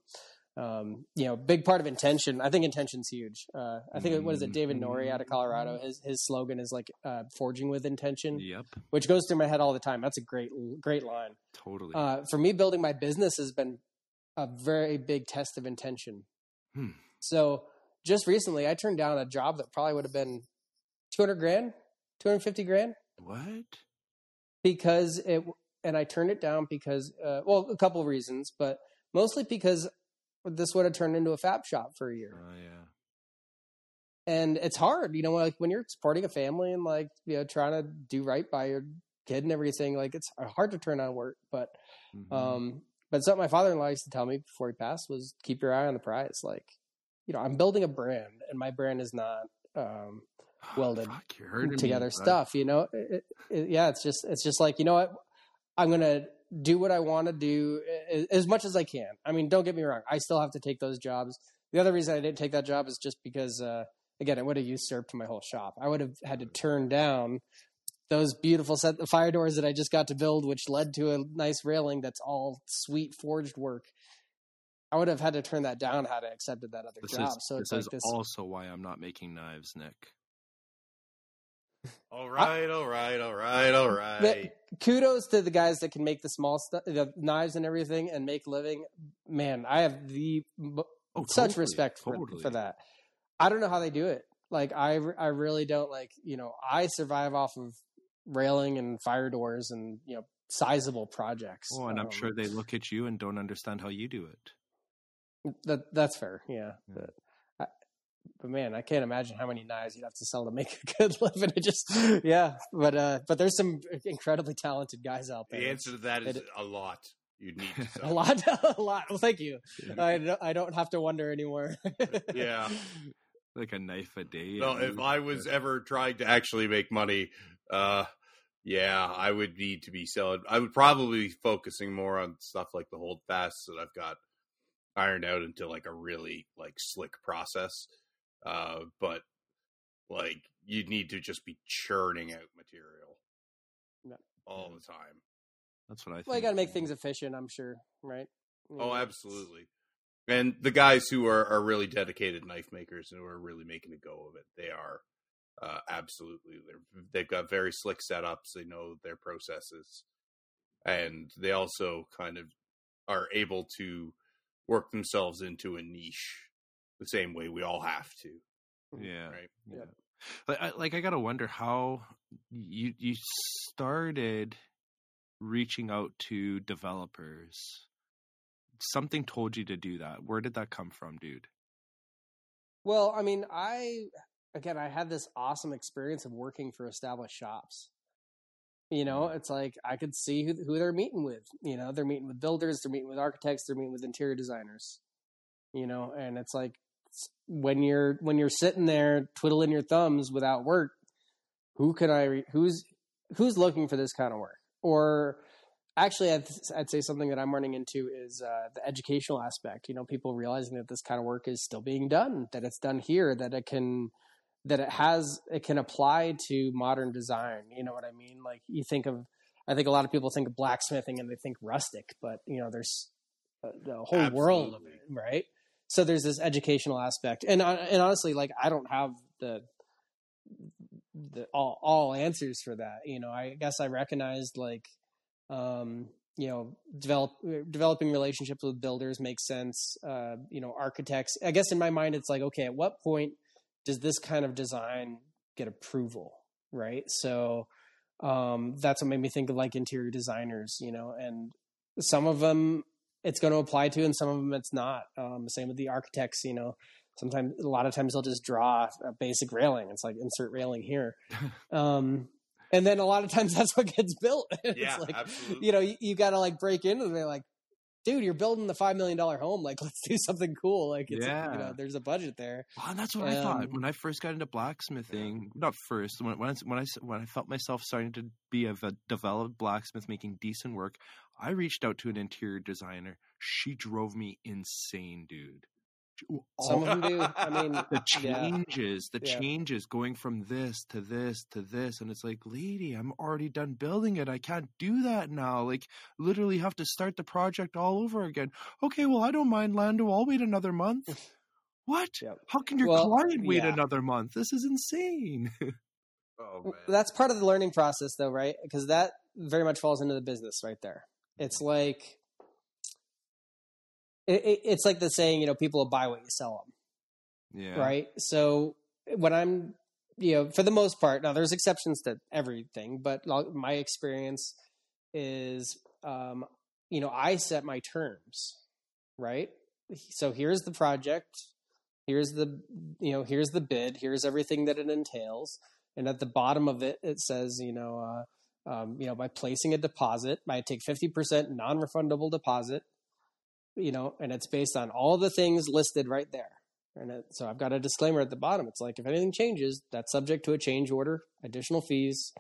um, you know, big part of intention. I think intention's huge. Uh, I think what is it, David Norrie out of Colorado? His his slogan is like uh, "forging with intention," Yep, which goes through my head all the time. That's a great great line. totally. Uh, for me, building my business has been a very big test of intention. Hmm. So just recently, I turned down a job that probably would have been two hundred grand, two hundred fifty grand, what? because it. And I turned it down because, uh, well, a couple of reasons, but mostly because this would have turned into a fab shop for a year Oh yeah. and it's hard, you know, like when you're supporting a family and like you know trying to do right by your kid and everything. Like it's hard to turn on work, but Mhm. um, but something my father-in-law used to tell me before he passed was keep your eye on the prize. Like, you know, I'm building a brand, and my brand is not um, welded Fuck, you're me, together stuff. You know, it, it, yeah, it's just it's just like you know what, I'm gonna do what I want to do as much as I can. I mean, don't get me wrong, I still have to take those jobs. The other reason I didn't take that job is just because, uh, again, it would have usurped my whole shop. I would have had to turn down those beautiful set the fire doors that I just got to build, which led to a nice railing that's all sweet forged work. I would have had to turn that down had I accepted that other This job. is so it's this like is this. also why I'm not making knives, Nick. All right, all right, all right, all right. But kudos to the guys that can make the small stuff, the knives and everything, and make living. Man, I have the mo- Oh, such totally, respect for, totally. for that. I don't know how they do it. Like I, I really don't like. You know, I survive off of railing and fire doors and you know sizable projects. Oh, and I'm Um, sure they look at you and don't understand how you do it. that that's fair. Yeah, Yeah. but. I, but man, I can't imagine how many knives you'd have to sell to make a good living. It just, yeah. But uh, but there's some incredibly talented guys out there. the answer to that is it- a lot. You'd need to a lot, a lot. Well, thank you. I don't, I don't have to wonder anymore. Yeah. Like a knife a day. No, if. I was ever trying to actually make money, uh, yeah, I would need to be selling. I would probably be focusing more on stuff like the hold fast that I've got ironed out into like a really like slick process. Uh, but like you'd need to just be churning out material Yeah. all the time. That's what I think. well, you got to make things efficient. I'm sure, right? You Oh, know, absolutely. And the guys who are, are really dedicated knife makers and who are really making a go of it, they are uh, absolutely. They're, they've got very slick setups. They know their processes, and they also kind of are able to work themselves into a niche the same way we all have to. Mm, yeah. Right. Yeah. Like I, like I gotta wonder how you you started reaching out to developers. Something told you to do that. Where did that come from, dude? Well, I mean, I again, I had this awesome experience of working for established shops. You know, mm. it's like I could see who, who they're meeting with. You know, they're meeting with builders, they're meeting with architects, they're meeting with interior designers. You know, and it's like when you're when you're sitting there twiddling your thumbs without work, who can I? Re- who's who's looking for this kind of work? Or actually, I'd, I'd say something that I'm running into is uh, the educational aspect. You know, people realizing that this kind of work is still being done, that it's done here, that it can that it has it can apply to modern design. You know what I mean? Like you think of, I think a lot of people think of blacksmithing and they think rustic, but you know, there's a, a whole Absolutely. world of it, right? So there's this educational aspect, and uh, and honestly, like I don't have the the all all answers for that. You know, I guess I recognized like, um, you know, develop developing relationships with builders makes sense. Uh, you know, architects. I guess in my mind, it's like, okay, at what point does this kind of design get approval, right? So um, that's what made me think of like interior designers. You know, and some of them it's going to apply to, and some of them it's not. Um, same with the architects. You know, sometimes a lot of times they'll just draw a basic railing. It's like insert railing here. Um, and then a lot of times that's what gets built. it's Yeah, like, absolutely. you know, you, you got to like break into. They're like, dude, you're building the $5 million home. Like, let's do something cool. Like, it's, you Yeah. know, there's a budget there. Well, and that's what I thought Um, when I first got into blacksmithing. Not first, when when I, when I when I felt myself starting to be a developed blacksmith, making decent work. I reached out to an interior designer. She drove me insane, dude. Some All- of them do. I mean, the yeah. changes, the Yeah. changes going from this to this to this, and it's like, lady, I'm already done building it. I can't do that now. Like, literally have to start the project all over again. Okay, well, I don't mind, Lando. I'll wait another month. What? Yep. How can your Well, client wait yeah. another month? This is insane. Oh man. That's part of the learning process, though, right? Because that very much falls into the business right there. It's like it, it, it's like the saying, you know, people will buy what you sell them, yeah. right? So when I'm, you know, for the most part, now there's exceptions to everything, but my experience is, um, you know, I set my terms, right? So here's the project, here's the, you know, here's the bid, here's everything that it entails, and at the bottom of it, it says, you know, uh, um, you know, by placing a deposit, I take fifty percent non-refundable deposit, you know, and it's based on all the things listed right there. And it, so I've got a disclaimer at the bottom. It's like if anything changes, that's subject to a change order, additional fees.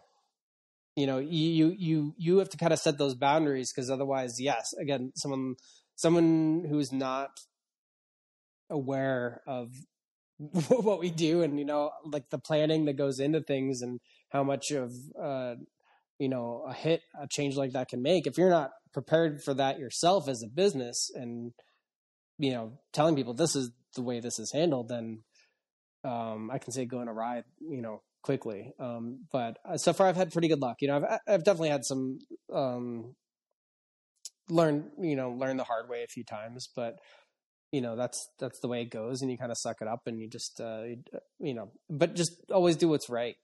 You know, you you you, have to kind of set those boundaries because otherwise, yes, again, someone someone who's not aware of what we do and you know like the planning that goes into things and how much of uh you know a hit a change like that can make if you're not prepared for that yourself as a business and you know telling people this is the way this is handled then um i can say going awry you know quickly. Um but uh, so far i've had pretty good luck you know i've i've definitely had some um learn you know learn the hard way a few times but you know that's that's the way it goes and you kind of suck it up and you just uh you know but just always do what's right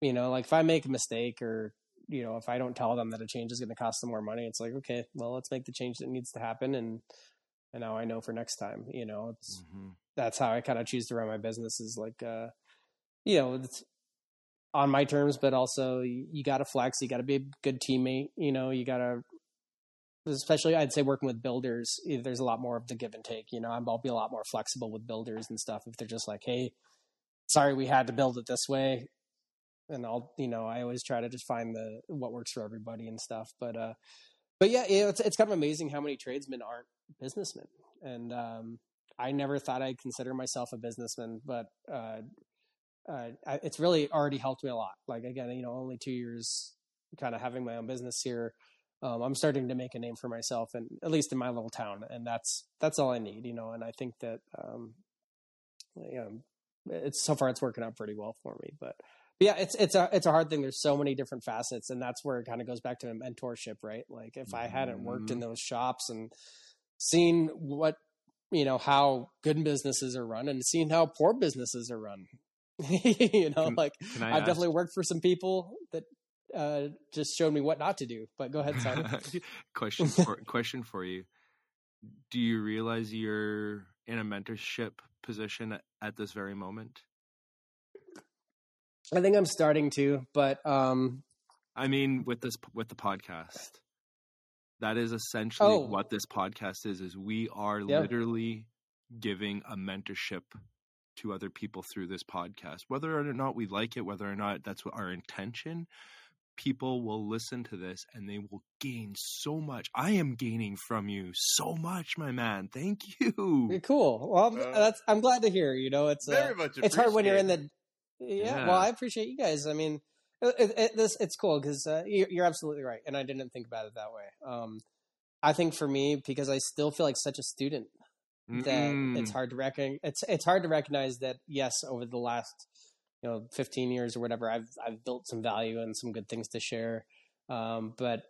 you know like if i make a mistake or you know if i don't tell them that a change is going to cost them more money it's like okay well let's make the change that needs to happen and and now i know for next time you know it's Mhm. that's how i kind of choose to run my business is like uh you know it's on my terms but also you, you got to flex you got to be a good teammate you know you got to especially I'd say working with builders, eh, there's a lot more of the give and take. You know, I'll be a lot more flexible with builders and stuff if they're just like, "Hey, sorry, we had to build it this way," and I'll, you know, I always try to just find the what works for everybody and stuff. But, uh, but yeah, it's it's kind of amazing how many tradesmen aren't businessmen, and um, I never thought I'd consider myself a businessman, but uh, uh, it's really already helped me a lot. Like again, you know, only two years, kind of having my own business here um, I'm starting to make a name for myself, and at least in my little town, and that's that's all I need, you know. And I think that um, you know, it's so far it's working out pretty well for me. But yeah, it's it's a it's a hard thing. There's so many different facets, and that's where it kind of goes back to mentorship, right? Like if I hadn't worked in Mhm. those shops and seen what you know how good businesses are run and seen how poor businesses are run, you know, Can- like Can I've ask- definitely worked for some people that uh, just showed me what not to do. But go ahead, Simon. question for question for you. Do you realize you're in a mentorship position at this very moment? I think I'm starting to, but um, I mean, with this with the podcast, that is essentially Oh. what this podcast is. Is we are Yeah. literally giving a mentorship to other people through this podcast, whether or not we like it, whether or not that's what our intention. People will listen to this and they will gain so much. I am gaining from you so much, my man. Thank you. cool. Well, I'm, Uh, that's I'm glad to hear. You know, it's uh, Very much. it's hard when you're in the yeah, Yeah. well i appreciate you guys. I mean it, it, this it's cool because uh, you're, you're absolutely right and i didn't think about it that way. Um i think for me because i still feel like such a student that it's Mm. hard to recognize it's it's hard to recognize that yes over the last you know 15 years or whatever i've i've built some value and some good things to share. Um but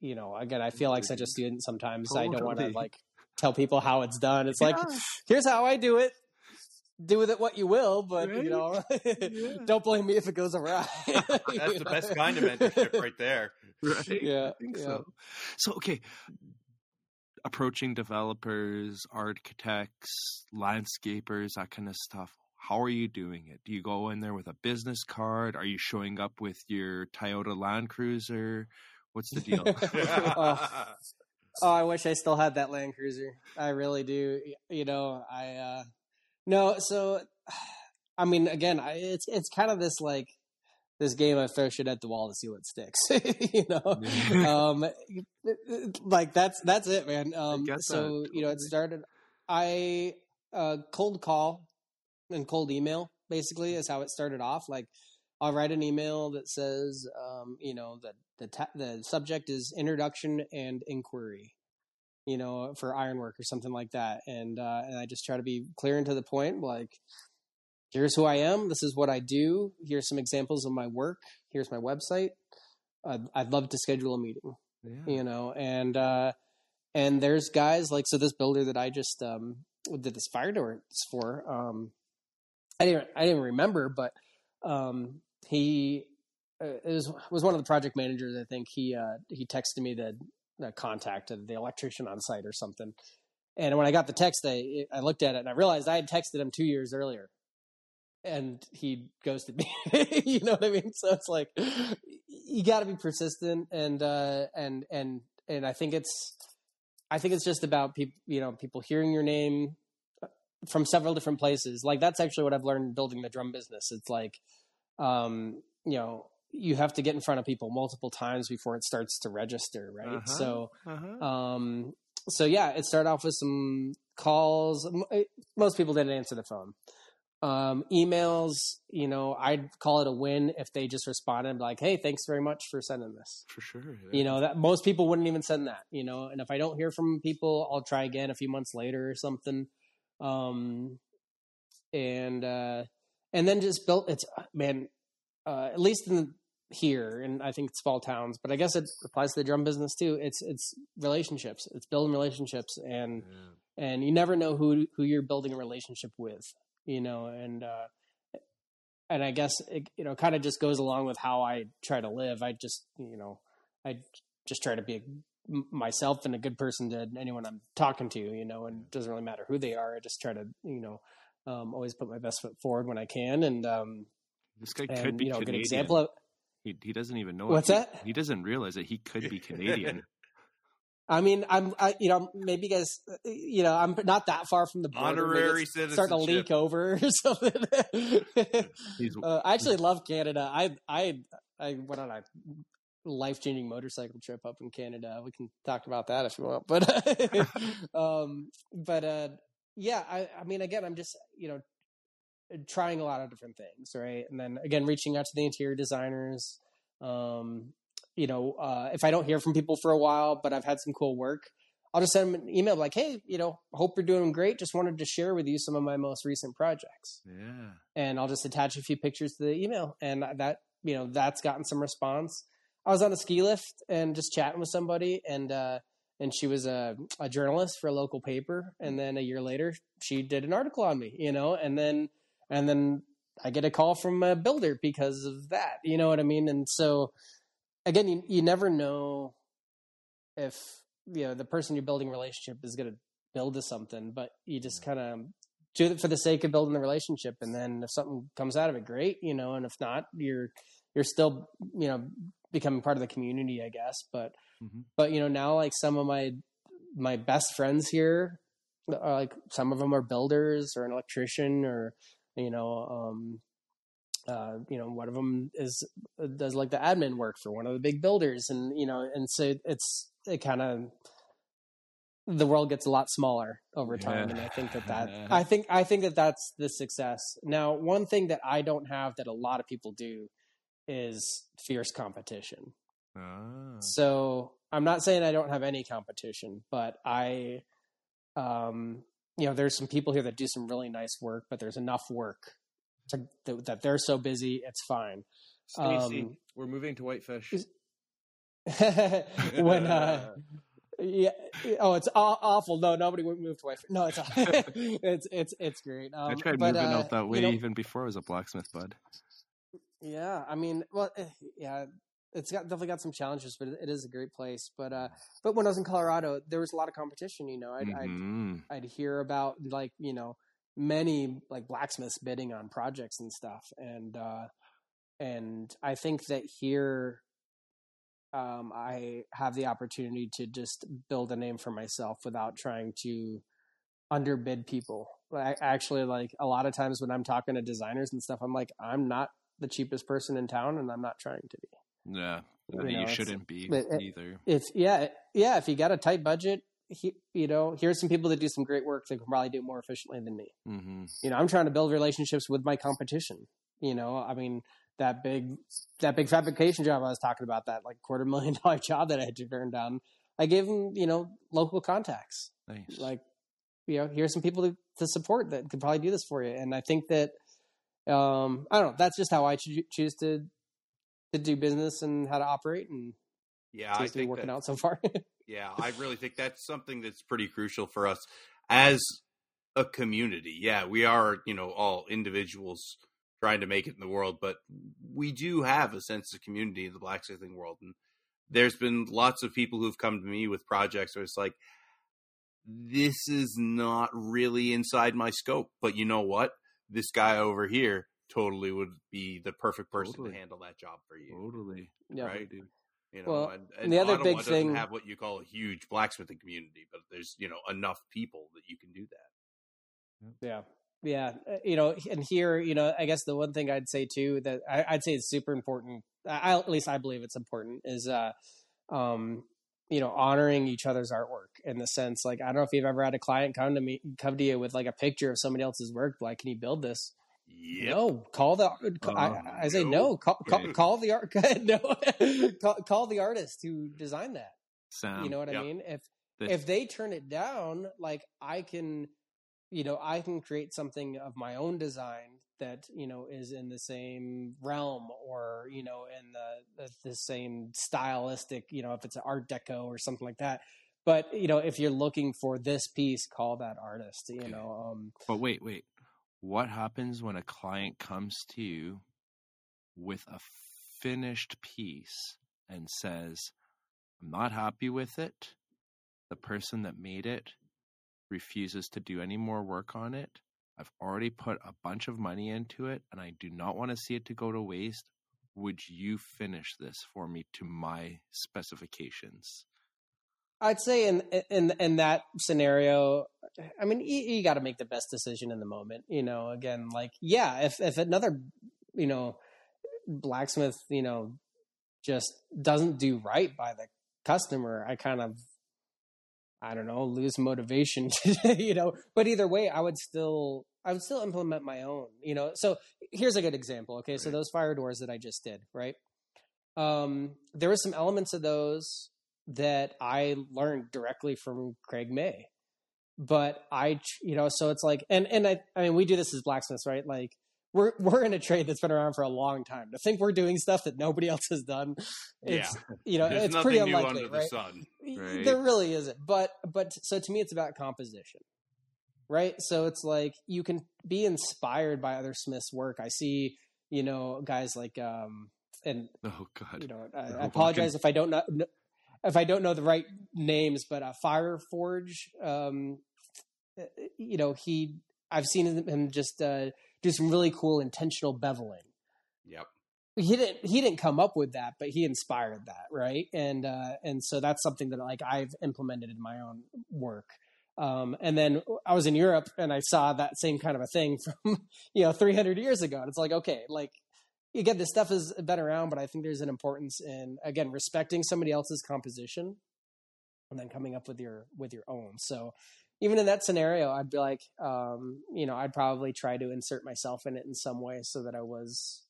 you know again i feel like such a student sometimes. I don't want to like tell people how it's done. It's like here's how I do it. Do with it what you will, but Right? you know, Yeah. don't blame me if it goes awry. That's the best kind of mentorship right there. right? Yeah, I think yeah. so. So okay, approaching developers, architects, landscapers, that kind of stuff. How are you doing it? Do you go in there with a business card? Are you showing up with your Toyota Land Cruiser? What's the deal? oh, oh, I wish I still had that Land Cruiser. I really do. You know, I uh no. So, I mean, again, I, it's it's kind of this like this game of throw shit at the wall to see what sticks. you know, um, like that's that's it, man. Um, so you know, it started. I uh, cold call and cold email basically is how it started off. Like, I'll write an email that says, um, you know, that the ta- the subject is introduction and inquiry. You know, for ironwork or something like that, and uh, and I just try to be clear and to the point, like. Here's who I am. This is what I do. Here's some examples of my work. Here's my website. I'd, I'd love to schedule a meeting yeah. you know and uh and there's guys like so this builder that i just um did this fire doors for um i didn't i didn't remember but um he uh, it was was one of the project managers i think he uh he texted me the, the contact of the electrician on site or something and when i got the text i i looked at it and i realized i had texted him two years earlier and he ghosted me. you know what I mean? So it's like you got to be persistent, and uh, and and and I think it's I think it's just about people, you know, people hearing your name uh, from several different places. Like that's actually what I've learned building the drum business. It's like, um, you know, you have to get in front of people multiple times before it starts to register, right? Uh-huh. So Uh-huh. um, so yeah, it started off with some calls. Eh, Most people didn't answer the phone. Um, emails, you know, I'd call it a win if they just responded like, "Hey, thanks very much for sending this." For sure. You know that most people wouldn't even send that. You know, and if I don't hear from people, I'll try again a few months later or something. Um, and uh, and then just built. It's man, uh, at least in the, here, and I think it's small towns, but I guess it applies to the drum business too. It's it's relationships. It's building relationships, and Yeah. and you never know who who you're building a relationship with. You know, and uh, and I guess it, you know kind of just goes along with how I try to live. I just you know I just try to be a, myself and a good person to anyone I'm talking to. You know, and it doesn't really matter who they are. I just try to you know um, always put my best foot forward when I can. And um, This guy could be you know, a good example of He he doesn't even know. What's it. He- that? He doesn't realize that he could be Canadian. I mean, I'm, I, you know, maybe you guys, uh, you know, I'm not that far from the border. Honorary it's starting to leak over or something. Uh, I actually love Canada. I, I, I went on a life changing motorcycle trip up in Canada. We can talk about that if you want, but, um, but, uh, yeah, I, I mean, again, I'm just, you know, trying a lot of different things, right? And then again, reaching out to the interior designers, um, you know, uh, if I don't hear from people for a while, but I've had some cool work, I'll just send them an email like, hey, you know, hope you're doing great. Just wanted to share with you some of my most recent projects. Yeah. And I'll just attach a few pictures to the email. And that, you know, that's gotten some response. I was on a ski lift and just chatting with somebody and, uh, and she was a, a journalist for a local paper. And then a year later, she did an article on me, you know, and then, and then I get a call from a builder because of that. You know what I mean? And so, again, you, you never know if you know the person you're building a relationship is going to build to something, but you just kind of do it for the sake of building the relationship, and then if something comes out of it, great, you know, and if not, you're you're still you know becoming part of the community, I guess. But mm-hmm. but you know now like some of my my best friends here, are like some of them are builders or an electrician or you know um uh, you know, one of them is does like the admin work for one of the big builders, and you know, and so it's it kind of the world gets a lot smaller over time, yeah. and I think that that I think I think that that's the success. Now, one thing that I don't have that a lot of people do is fierce competition. Ah. So I'm not saying I don't have any competition, but I, um, you know, there's some people here that do some really nice work, but there's enough work to, that they're so busy, it's fine. Stacy, um, we're moving to Whitefish. when uh, yeah, oh, it's aw- awful. No, nobody would move to Whitefish. No, it's it's it's it's great. Um, I tried but, moving uh, out that way you know, even before I was a blacksmith, bud. Yeah, I mean, well, eh, yeah, it's got definitely got some challenges, but it is a great place. But uh, but when I was in Colorado, there was a lot of competition. You know, I'd mm-hmm. I'd, I'd hear about like you know many like blacksmiths bidding on projects and stuff and uh and i think that here um i have the opportunity to just build a name for myself without trying to underbid people i actually like a lot of times when i'm talking to designers and stuff i'm like i'm not the cheapest person in town and i'm not trying to be yeah you, you know, shouldn't be it, either it's yeah yeah if you got a tight budget he, you know, here's some people that do some great work that can probably do it more efficiently than me. Mm-hmm. You know, I'm trying to build relationships with my competition. You know, I mean, that big, that big fabrication job I was talking about, that like quarter million dollar job that I had to turn down. I gave them, you know, local contacts. Nice. Like, you know, here's some people to, to support that could probably do this for you. And I think that, um, I don't know, that's just how I choose to, to do business and how to operate. And yeah, I think working that, out so far. yeah, I really think that's something that's pretty crucial for us as a community. Yeah, we are, you know, all individuals trying to make it in the world, but we do have a sense of community in the blacksmithing world. And there's been lots of people who've come to me with projects where it's like, this is not really inside my scope, but you know what? This guy over here totally would be the perfect person totally. to handle that job for you. Totally. Yeah, right? Dude. You know, Well, and, and and the other Ottawa big thing- have what you call a huge blacksmithing community, but there's you know enough people that you can do that. Yeah. Yeah. Uh, You know, and here, you know, I guess the one thing I'd say too that I, I'd say is super important. I, at least I believe it's important is, uh, um, you know, honoring each other's artwork in the sense, like, I don't know if you've ever had a client come to me, come to you with like a picture of somebody else's work, like, can you build this? Yep. No, call the. Oh, I, I say no. no. Call, call, call the art. no, call, call the artist who designed that. Sam, you know what I mean? If this- if they turn it down, like I can, you know, I can create something of my own design that you know is in the same realm or you know in the the, the same stylistic, you know, if it's an Art Deco or something like that. But you know, if you're looking for this piece, call that artist. You know, um, But wait, wait. What happens when a client comes to you with a finished piece and says, I'm not happy with it? The person that made it refuses to do any more work on it. I've already put a bunch of money into it and I do not want to see it to go to waste. Would you finish this for me to my specifications? I'd say in in in that scenario, I mean, you, you got to make the best decision in the moment. You know, again, like yeah, if if another, you know, blacksmith, you know, just doesn't do right by the customer, I kind of, I don't know, lose motivation. you know, but either way, I would still. I would still implement my own, you know. So here's a good example. Okay, so those fire doors that I just did, right? Um, there were some elements of those that I learned directly from Craig May. But I, you know, so it's like, and and I, I mean, we do this as blacksmiths, right? Like we're we're in a trade that's been around for a long time. To think we're doing stuff that nobody else has done, it's Yeah. you know, There's it's pretty unlikely, under the right? sun. Right. There really isn't. But but so to me, it's about composition, right? So it's like you can be inspired by other Smiths' work. I see, you know, guys like um and Oh God. you know, I, I apologize if I don't know if I don't know the right names, but uh, Fireforge, um, uh, you know, he I've seen him just uh, do some really cool intentional beveling. Yep. He didn't he didn't come up with that, but he inspired that, right? And uh, and so that's something that like I've implemented in my own work. Um, and then I was in Europe and I saw that same kind of a thing from you know 300 years ago, and it's like okay, like again, this stuff has been around, but I think there's an importance in again respecting somebody else's composition and then coming up with your with your own. So even in that scenario, I'd be like, um, you know, I'd probably try to insert myself in it in some way so that I was,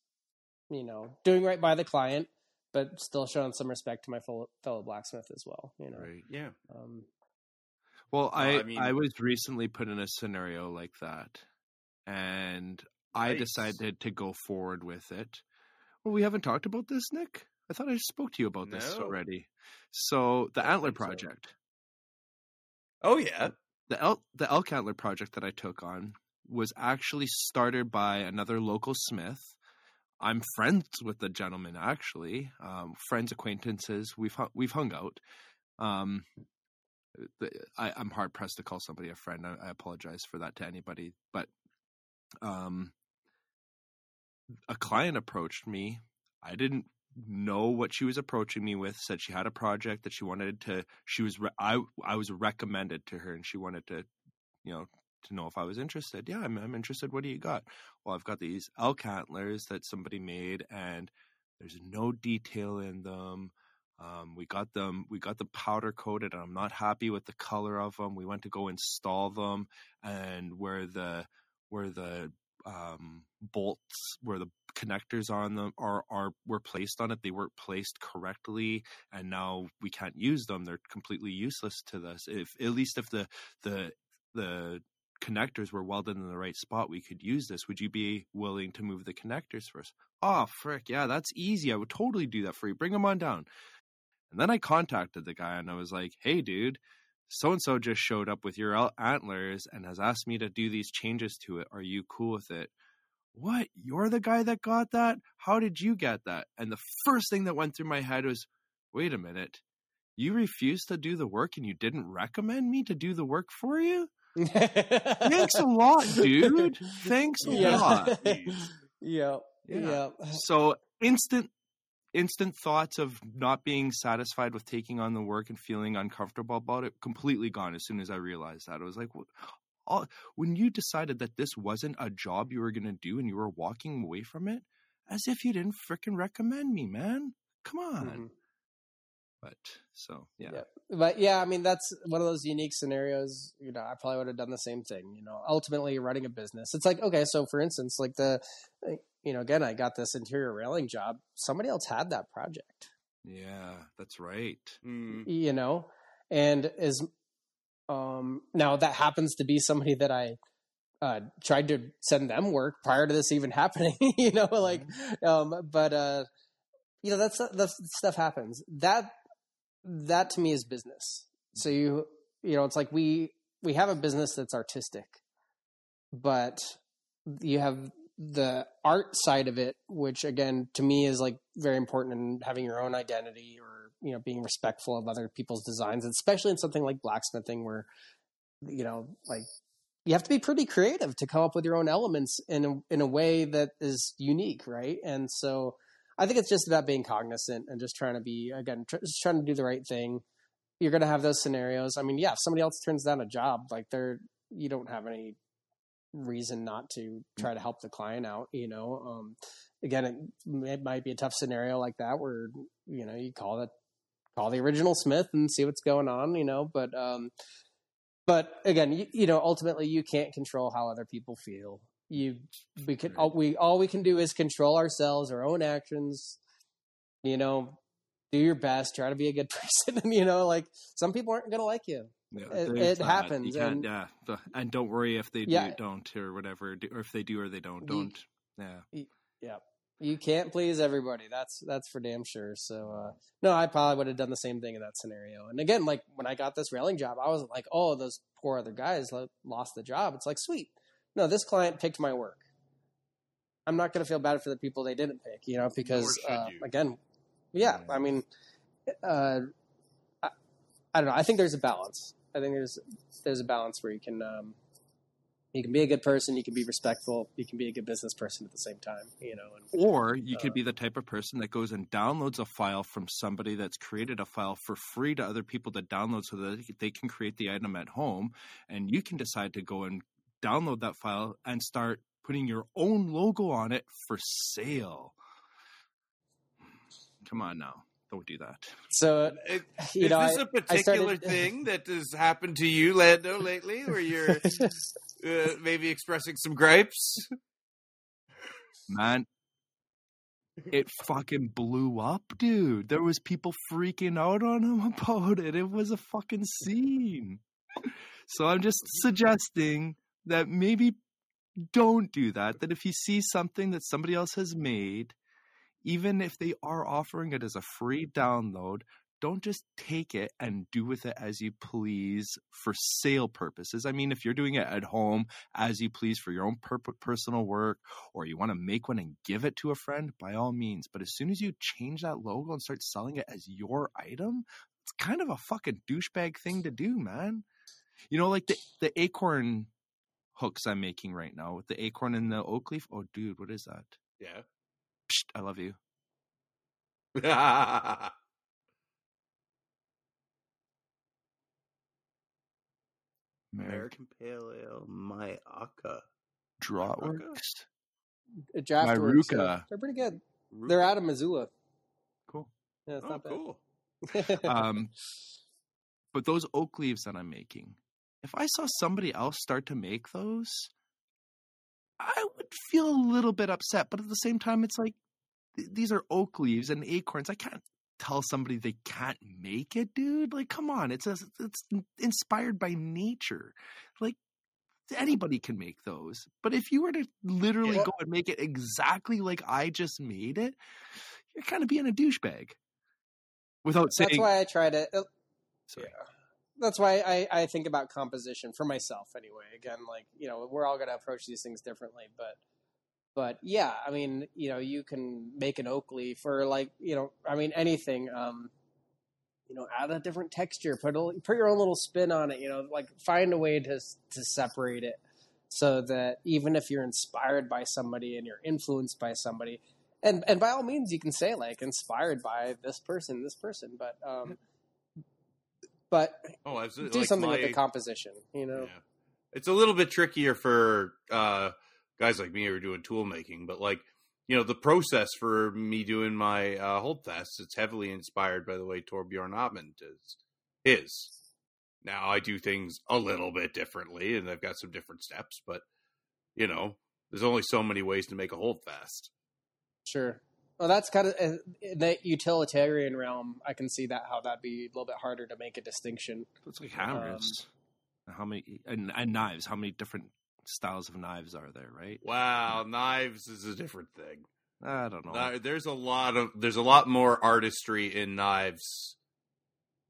you know, doing right by the client, but still showing some respect to my fellow, fellow blacksmith as well. You know, Right. Yeah. um, Well, I I I, mean- was recently put in a scenario like that, and I decided to go forward with it. Well, we haven't talked about this, Nick. I thought I spoke to you about this No. already. So the Antler think so. project, Oh yeah. the elk, the elk antler project that I took on was actually started by another local smith. I'm friends with the gentleman actually, um, friends acquaintances. We've we've hung out. Um, the, I, I'm hard pressed to call somebody a friend. I, I apologize for that to anybody, but um, a client approached me. I didn't know what she was approaching me with. Said she had a project that she wanted to. She was re- I I was recommended to her, and she wanted to, you know, to know if I was interested. Yeah, I'm I'm interested. What do you got? Well, I've got these elk antlers that somebody made, and there's no detail in them. Um, we got them. We got the powder coated, and I'm not happy with the color of them. We went to go install them, and where the where the um, bolts, where the connectors on them are are were placed on it, they weren't placed correctly, and now we can't use them. They're completely useless to this. If at least if the the the connectors were welded in the right spot, we could use this. Would you be willing to move the connectors us? Oh, frick, yeah, that's easy. I would totally do that for you. Bring them on down. And then I contacted the guy and I was like, hey, dude, so and so just showed up with your antlers and has asked me to do these changes to it. Are you cool with it? What? You're the guy that got that? How did you get that? And the first thing that went through my head was, wait a minute. You refused to do the work and you didn't recommend me to do the work for you? Thanks a lot, dude. Thanks a Yeah. lot. Jeez. yeah, yeah, So instant instant thoughts of not being satisfied with taking on the work and feeling uncomfortable about it completely gone as soon as I realized that. I was like, "What- all, when you decided that this wasn't a job you were going to do and you were walking away from it, as if you didn't fricking recommend me, man. Come on. Mhm. But so, yeah. Yeah. But yeah, I mean that's one of those unique scenarios. You know, I probably would have done the same thing. You know, ultimately running a business. It's like okay, so for instance, like the, you know, again, I got this interior railing job. Somebody else had that project. Yeah, that's right. Mm. You know, and is um now that happens to be somebody that I uh tried to send them work prior to this even happening. you know, like um, but uh, you know that's that stuff happens. That that to me is business. So you you know it's like we we have a business that's artistic, but you have the art side of it, which again to me is like very important in having your own identity or you know being respectful of other people's designs, especially in something like blacksmithing where you know like you have to be pretty creative to come up with your own elements in a, in a way that is unique, right? And so I think it's just about being cognizant and just trying to be again tr- just trying to do the right thing. You're going to have those scenarios. I mean, yeah, if somebody else turns down a job, like they're you don't have any reason not to try to help the client out. You know, um, again, it, it might be a tough scenario like that where you know you call that call the original Smith and see what's going on. You know, but um, but again, you, you know, ultimately you can't control how other people feel. You we can all we all we can do is control ourselves, our own actions. You know, do your best, try to be a good person, and you know, like some people aren't gonna like you. Yeah, It- it happens, You and- yeah, and don't worry if they do, Yeah. don't or whatever, or if they do or they don't, don't. Yeah. Yeah. You can't please everybody. That's that's for damn sure. So uh no, I probably would have done the same thing in that scenario. And again, like when I got this railing job, I wasn't like, "Oh, those poor other guys lost the job." It's like, "Sweet. No, this client picked my work." I'm not going to feel bad for the people they didn't pick, you know, because uh, you. again, yeah, I mean uh I, I don't know. I think there's a balance. I think there's there's a balance where you can um you can be a good person, you can be respectful, you can be a good business person at the same time, you know. And Or you could Uh, be the type of person that goes and downloads a file from somebody that's created a file for free to other people to download so that they can create the item at home. And you can decide to go and download that file and start putting your own logo on it for sale. Come on now. Don't do that. So It- you is know, this I- a particular started- thing that has happened to you, Lando, lately, where you're uh, maybe expressing some gripes? Man, it fucking blew up, dude. There was people freaking out on him about it. It was a fucking scene. So I'm just suggesting that maybe don't do that. That if you see something that somebody else has made, even if they are offering it as a free download, don't just take it and do with it as you please for sale purposes. I mean, if you're doing it at home as you please for your own per- personal work, or you want to make one and give it to a friend, by all means. But as soon as you change that logo and start selling it as your item, it's kind of a fucking douchebag thing to do, man. You know, like the the acorn hooks I'm making right now with the acorn and the oak leaf. Oh, dude, what is that? Yeah. Psst, I love you. American American Pale Ale Mayaka. Draw Maruka? Works. Draught Works, Maruka. uh, they're pretty good. They're out of Missoula. Cool. Yeah, it's Oh, not bad. cool. Um, but those oak leaves that I'm making, if I saw somebody else start to make those, I would feel a little bit upset. But at the same time, it's like th- these are oak leaves and acorns. I can't tell somebody they can't make it, dude. Like, come on, it's a, it's inspired by nature. Like anybody can make those. But if you were to literally Yeah. go and make it exactly like I just made it, you're kind of being a douchebag. Without saying, That's why I try to. uh, Sorry. That's why I, I think about composition for myself anyway. Again, like you know, we're all gonna approach these things differently, but but yeah, I mean, you know, you can make an oak leaf or like you know, I mean, anything. Um, you know, add a different texture, put a, put your own little spin on it. You know, like find a way to to separate it so that even if you're inspired by somebody and you're influenced by somebody, and and by all means, you can say like inspired by this person, this person, but um, but Oh, absolutely. do Like something my- with the composition. You know, Yeah. It's a little bit trickier for uh, guys like me who are doing tool making, but like you know, the process for me doing my uh, Holdfast, it's heavily inspired by the way Torbjorn Ottman does his. Now I do things a little bit differently, and I've got some different steps, but you know, there's only so many ways to make a Holdfast. sure. Well, that's kind of in the utilitarian realm. I can see that how that'd be a little bit harder to make a distinction. It's like Um, hammers. how many and, and knives? How many different styles of knives are there? Right? Wow, knives is a different thing. I don't know. Now, there's a lot of there's a lot more artistry in knives,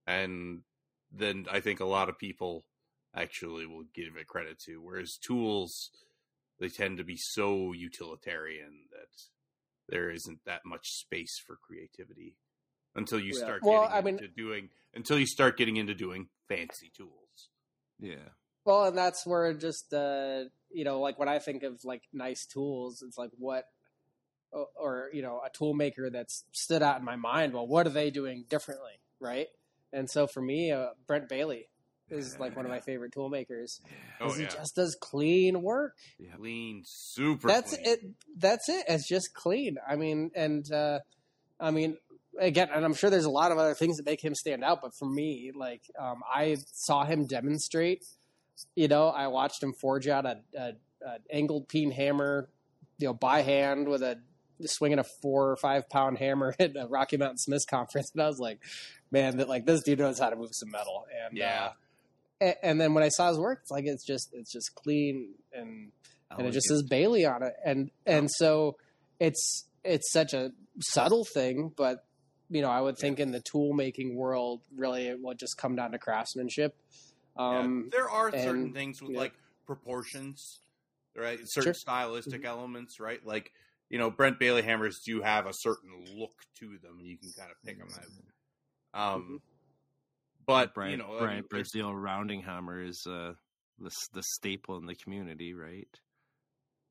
and than I think a lot of people actually will give it credit to. Whereas tools, they tend to be so utilitarian that there isn't that much space for creativity until you Yeah. start Well, getting I mean- into doing until you start getting into doing fancy tools. yeah. Well, and that's where just uh, you know, like when I think of like nice tools, it's like what, or, or you know, a tool maker that's stood out in my mind. Well, what are they doing differently, right? And so for me, uh, Brent Bailey is like one of my favorite tool makers. Oh yeah, He just does clean work. yeah. clean, super. that's clean. it. That's it. It's just clean. I mean, and uh, I mean, again, and I'm sure there's a lot of other things that make him stand out. But for me, like um, I saw him demonstrate. You know, I watched him forge out a, a, a angled peen hammer, you know, by hand with a swinging a four or five pound hammer at a Rocky Mountain Smiths conference, and I was like, man, that like this dude knows how to move some metal. And Yeah. uh, and, and then when I saw his work, it's like it's just it's just clean and and it just says Bailey on it, and and so it's it's such a subtle thing, but you know I would think in the tool making world, really it will just come down to craftsmanship. Um, yeah. there are certain things with yeah. like proportions, right? Certain Sure. stylistic Mhm. elements, right? Like you know, Brent Bailey hammers do have a certain look to them. You can kind of pick them out. Um, Mhm. But Brian, you know, I Brian mean, Brazeal rounding hammer is uh, the the staple in the community, right?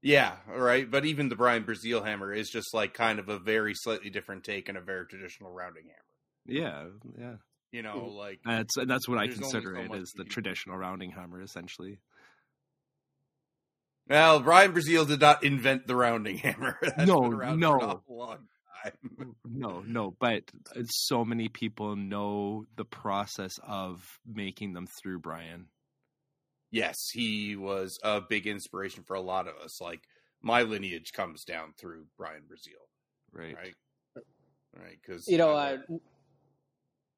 Yeah, right. But even the Brian Brazeal hammer is just like kind of a very slightly different take and a very traditional rounding hammer. Yeah, yeah. You know, like That's and that's what I consider so it as the can- traditional rounding hammer, essentially. well, Brian Brazeal did not invent the rounding hammer. That's No, been around no. For an awful long time. No, no, but so many people know the process of making them through Brian. yes, he was a big inspiration for a lot of us. Like my lineage comes down through Brian Brazeal, Right. right? Right, because you know, I, uh,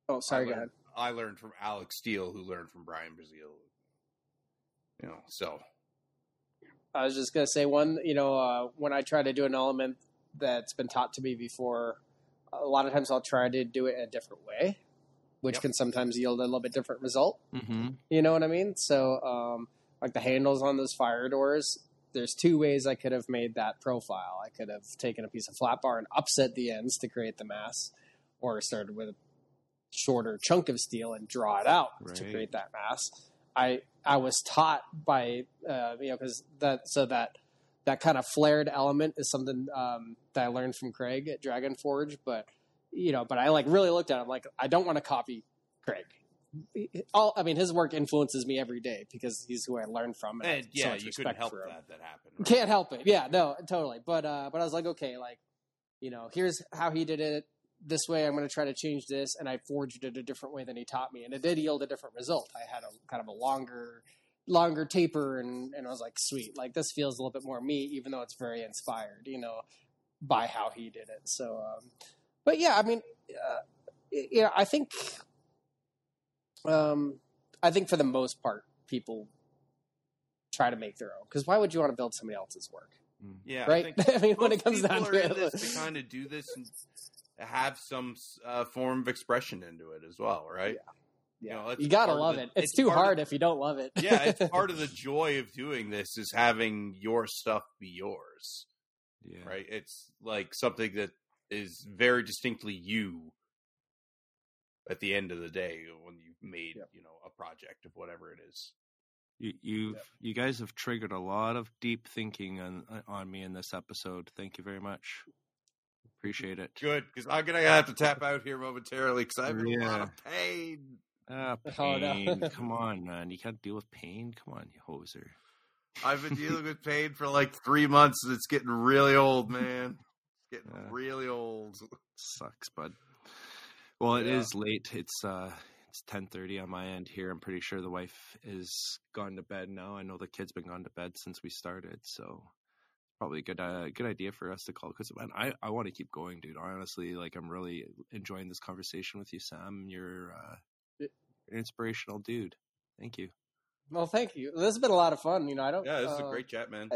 oh sorry, I go learned- ahead. I learned from Alex Steele, who learned from Brian Brazeal. You know, so I was just gonna say one. You know, uh, when I try to do an element that's been taught to me before, a lot of times I'll try to do it in a different way, which Yep. can sometimes yield a little bit different result. Mm-hmm. You know what I mean? So, um, like the handles on those fire doors, there's two ways I could have made that profile. I could have taken a piece of flat bar and upset the ends to create the mass, or started with a shorter chunk of steel and draw it out to create that mass. I I was taught by uh, you know because that so that that kind of flared element is something um, that I learned from Craig at Dragon Forge, but you know, but I like really looked at it. I'm like, I don't want to copy Craig. All I mean, his work influences me every day because he's who I learned from. And, I and have so yeah, you couldn't help that that happened. right? Can't help it. Yeah, no, totally. But uh, but I was like, okay, like you know, here's how he did it. This way, I'm going to try to change this, and I forged it a different way than he taught me, and it did yield a different result. I had a kind of a longer, longer taper, and and I was like, sweet, like this feels a little bit more me, even though it's very inspired, you know, by how he did it. So, um, but yeah, I mean, uh, you know, I think, um, I think for the most part, people try to make their own because why would you want to build somebody else's work? Yeah, right? I, think I mean, when it comes down are to in it, this to kind of do this and have some uh, form of expression into it as well, right? yeah, know, you gotta love the- it. It's, it's too part of hard if you don't love it. yeah, it's part of the joy of doing this is having your stuff be yours, Yeah. right? It's like something that is very distinctly you at the end of the day when you've made, Yep. you know, a project of whatever it is. You you've you guys have triggered a lot of deep thinking on uh, on me in this episode. Thank you very much. Appreciate it. Good, because I'm gonna have to tap out here momentarily because I'm in a lot of pain. Ah, Oh, no. pain. Come on, man. You can't deal with pain. Come on, you hoser. I've been dealing with pain for like three months, and it's getting really old, man. It's getting Yeah. really old. Sucks, bud. Well, it Yeah. is late. It's uh it's ten thirty on my end here. I'm pretty sure the wife is gone to bed now. I know the kid's been gone to bed since we started, so probably a good uh, good idea for us to call because man, I I want to keep going, dude. Honestly, like I'm really enjoying this conversation with you, Sam. You're uh, Yeah. An inspirational dude. Thank you. well, thank you. This has been a lot of fun. You know, I don't. Yeah, this is a uh, great chat, man.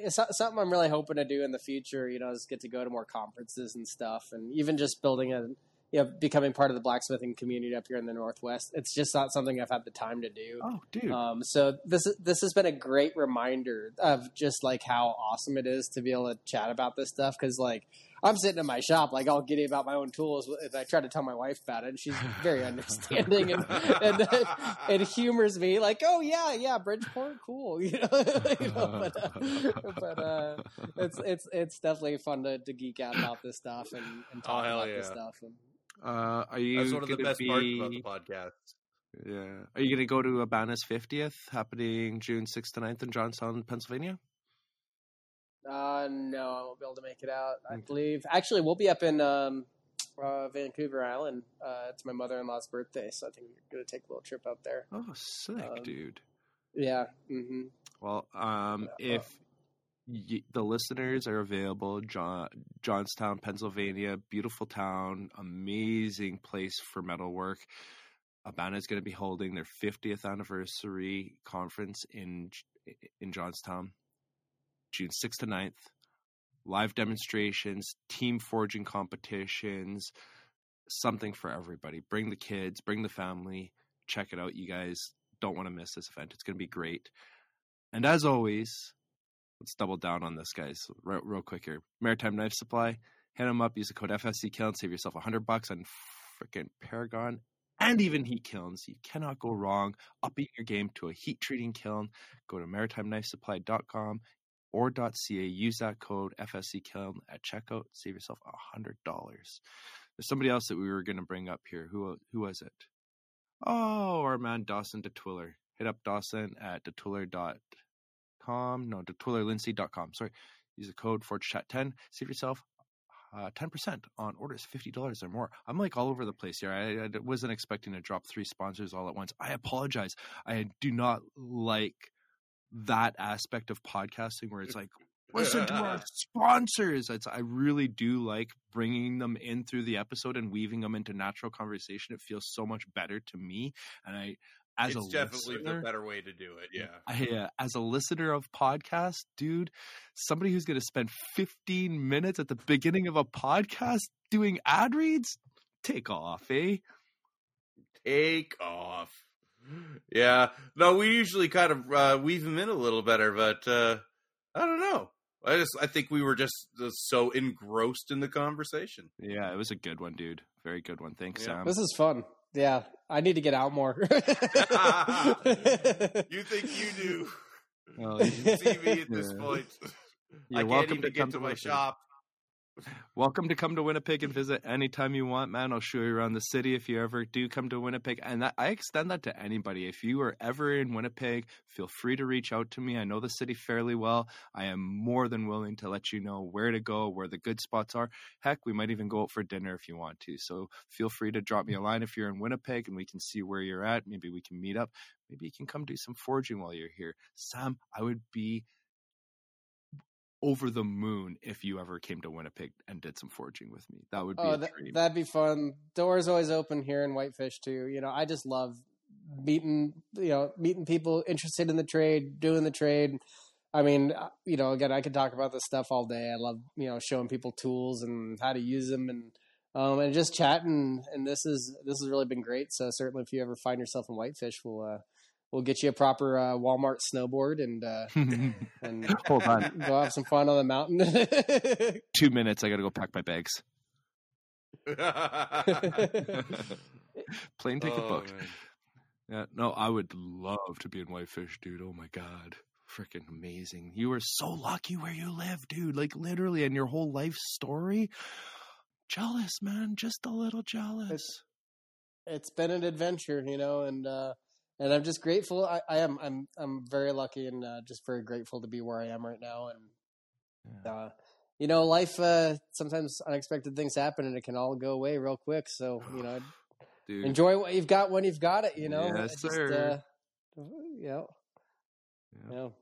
It's something I'm really hoping to do in the future. You know, is get to go to more conferences and stuff, and even just building a, you know, becoming part of the blacksmithing community up here in the Northwest. It's just not something I've had the time to do. Oh, dude. Um, so this is this has been a great reminder of just like how awesome it is to be able to chat about this stuff. Because like I'm sitting in my shop, like all giddy about my own tools, and I try to tell my wife about it, and she's very understanding and and, and humors me like, "Oh yeah, yeah, Bridgeport, cool," you know. you know but uh, but uh, it's it's it's definitely fun to, to geek out about this stuff and, and talk Oh, hell about this stuff. And, uh, are you That's one of the best be... parts about the podcast. Yeah. Are you going to go to ABANA's 50th happening June 6th to 9th in Johnstown, Pennsylvania? Uh, no, I won't be able to make it out. I Okay. believe. Actually, we'll be up in um, uh, Vancouver Island. Uh, it's my mother-in-law's birthday, so I think we're gonna take a little trip up there. Oh, sick, Um, dude. Yeah. Mm-hmm. Well, um, yeah, if y- the listeners are available. John, Johnstown, Pennsylvania, beautiful town, amazing place for metalwork. ABANA is going to be holding their 50th anniversary conference in in Johnstown, June 6th to 9th. Live demonstrations, team forging competitions, something for everybody. Bring the kids, bring the family. Check it out. You guys don't want to miss this event. It's going to be great. And as always, let's double down on this, guys, real, real quick here. Maritime Knife Supply, hit them up. Use the code FSC and save yourself a hundred bucks on freaking Paragon and Evenheat kilns. You cannot go wrong. Upping your game to a heat treating kiln. Go to maritimeknifesupply.com or .ca. Use that code FSC Kiln at checkout. Save yourself a hundred dollars. There's somebody else that we were going to bring up here. Who who was it? Oh, our man Dawson Detwiller. Hit up Dawson at detwiller.com. No, detwillerlinseed.com. Sorry. Use the code ForgeChat10. Save yourself uh, 10% on orders $50 or more. I'm like all over the place here. I, I, wasn't expecting to drop three sponsors all at once. I apologize. I do not like that aspect of podcasting where it's like, listen to our sponsors. It's, I really do like bringing them in through the episode and weaving them into natural conversation. It feels so much better to me. And I, as it's a definitely listener, the better way to do it. Yeah. I, uh, as a listener of podcast, dude, somebody who's going to spend 15 minutes at the beginning of a podcast doing ad reads, take off, eh? Take off. Yeah. No, we usually kind of uh, weave them in a little better, but uh, I don't know. I just I think we were just uh, so engrossed in the conversation. Yeah, it was a good one, dude. Very good one. Thanks, Yeah. Sam. This is fun. Yeah, I need to get out more. You think you do? Well, You see me at this Yeah. point. You're I can't welcome even to get come to to my shop. Welcome to come to Winnipeg and visit anytime you want, man. I'll show you around the city if you ever do come to Winnipeg. And that, I extend that to anybody. If you are ever in Winnipeg, feel free to reach out to me. I know the city fairly well. I am more than willing to let you know where to go, where the good spots are. Heck, we might even go out for dinner if you want to. So feel free to drop me a line if you're in Winnipeg and we can see where you're at. Maybe we can meet up. Maybe you can come do some forging while you're here. Sam, I would be over the moon if you ever came to Winnipeg and did some foraging with me. That would be oh, a that, dream. that'd be fun. Doors always open here in Whitefish too. You know, I just love meeting you know meeting people interested in the trade, doing the trade. I mean, uh, you know, again, I could talk about this stuff all day. I love you know showing people tools and how to use them and um, and just chatting. And this is this has really been great. So certainly, if you ever find yourself in Whitefish, we'll uh, we'll get you a proper uh, Walmart snowboard and uh, and Hold on. go have some fun on the mountain. Two minutes. I got to go pack my bags. Plane ticket Oh, booked. man. Yeah, no, I would love to be in Whitefish, dude. Oh my god. Freaking amazing. You are so lucky where you live, dude. Like literally and your whole life story. Jealous, man. Just a little jealous. it's been an adventure, you know, and uh, and I'm just grateful. I, I am I'm I'm very lucky and uh, just very grateful to be where I am right now. And Yeah. uh, you know, life uh, sometimes unexpected things happen and it can all go away real quick. So you know, Dude. enjoy what you've got when you've got it. You know, Yes, just, sir. Uh, you know, Yeah. you know.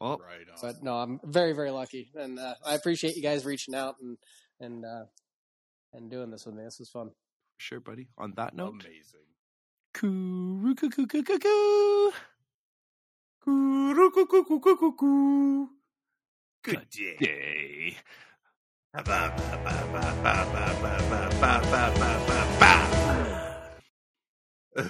Well, Right on. But no, I'm very very lucky, and uh, I appreciate you guys reaching out and and uh, and doing this with me. This was fun. sure, buddy. On that note, Amazing. Good day. day.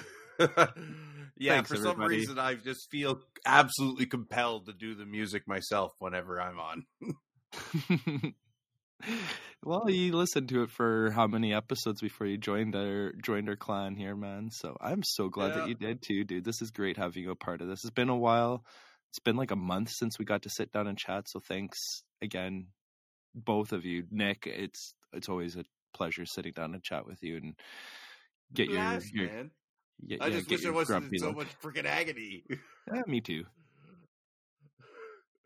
yeah, Thanks, for some reason, I just feel absolutely compelled to do the music myself whenever I'm on. well, you listened to it for how many episodes before you joined our joined our clan here, man. So I'm so glad Yeah. that you did too, dude. This is great having you a part of this. It's been a while. It's been like a month since we got to sit down and chat. So thanks again, both of you, Nick. It's it's always a pleasure sitting down and chat with you and get your, Blast, your man. yeah, I yeah, just get wish I wasn't in so look. much freaking agony. Yeah, me too.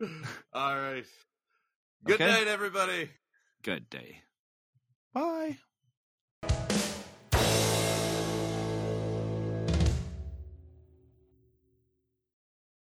All right. Good Okay. night, everybody. Good day. Bye.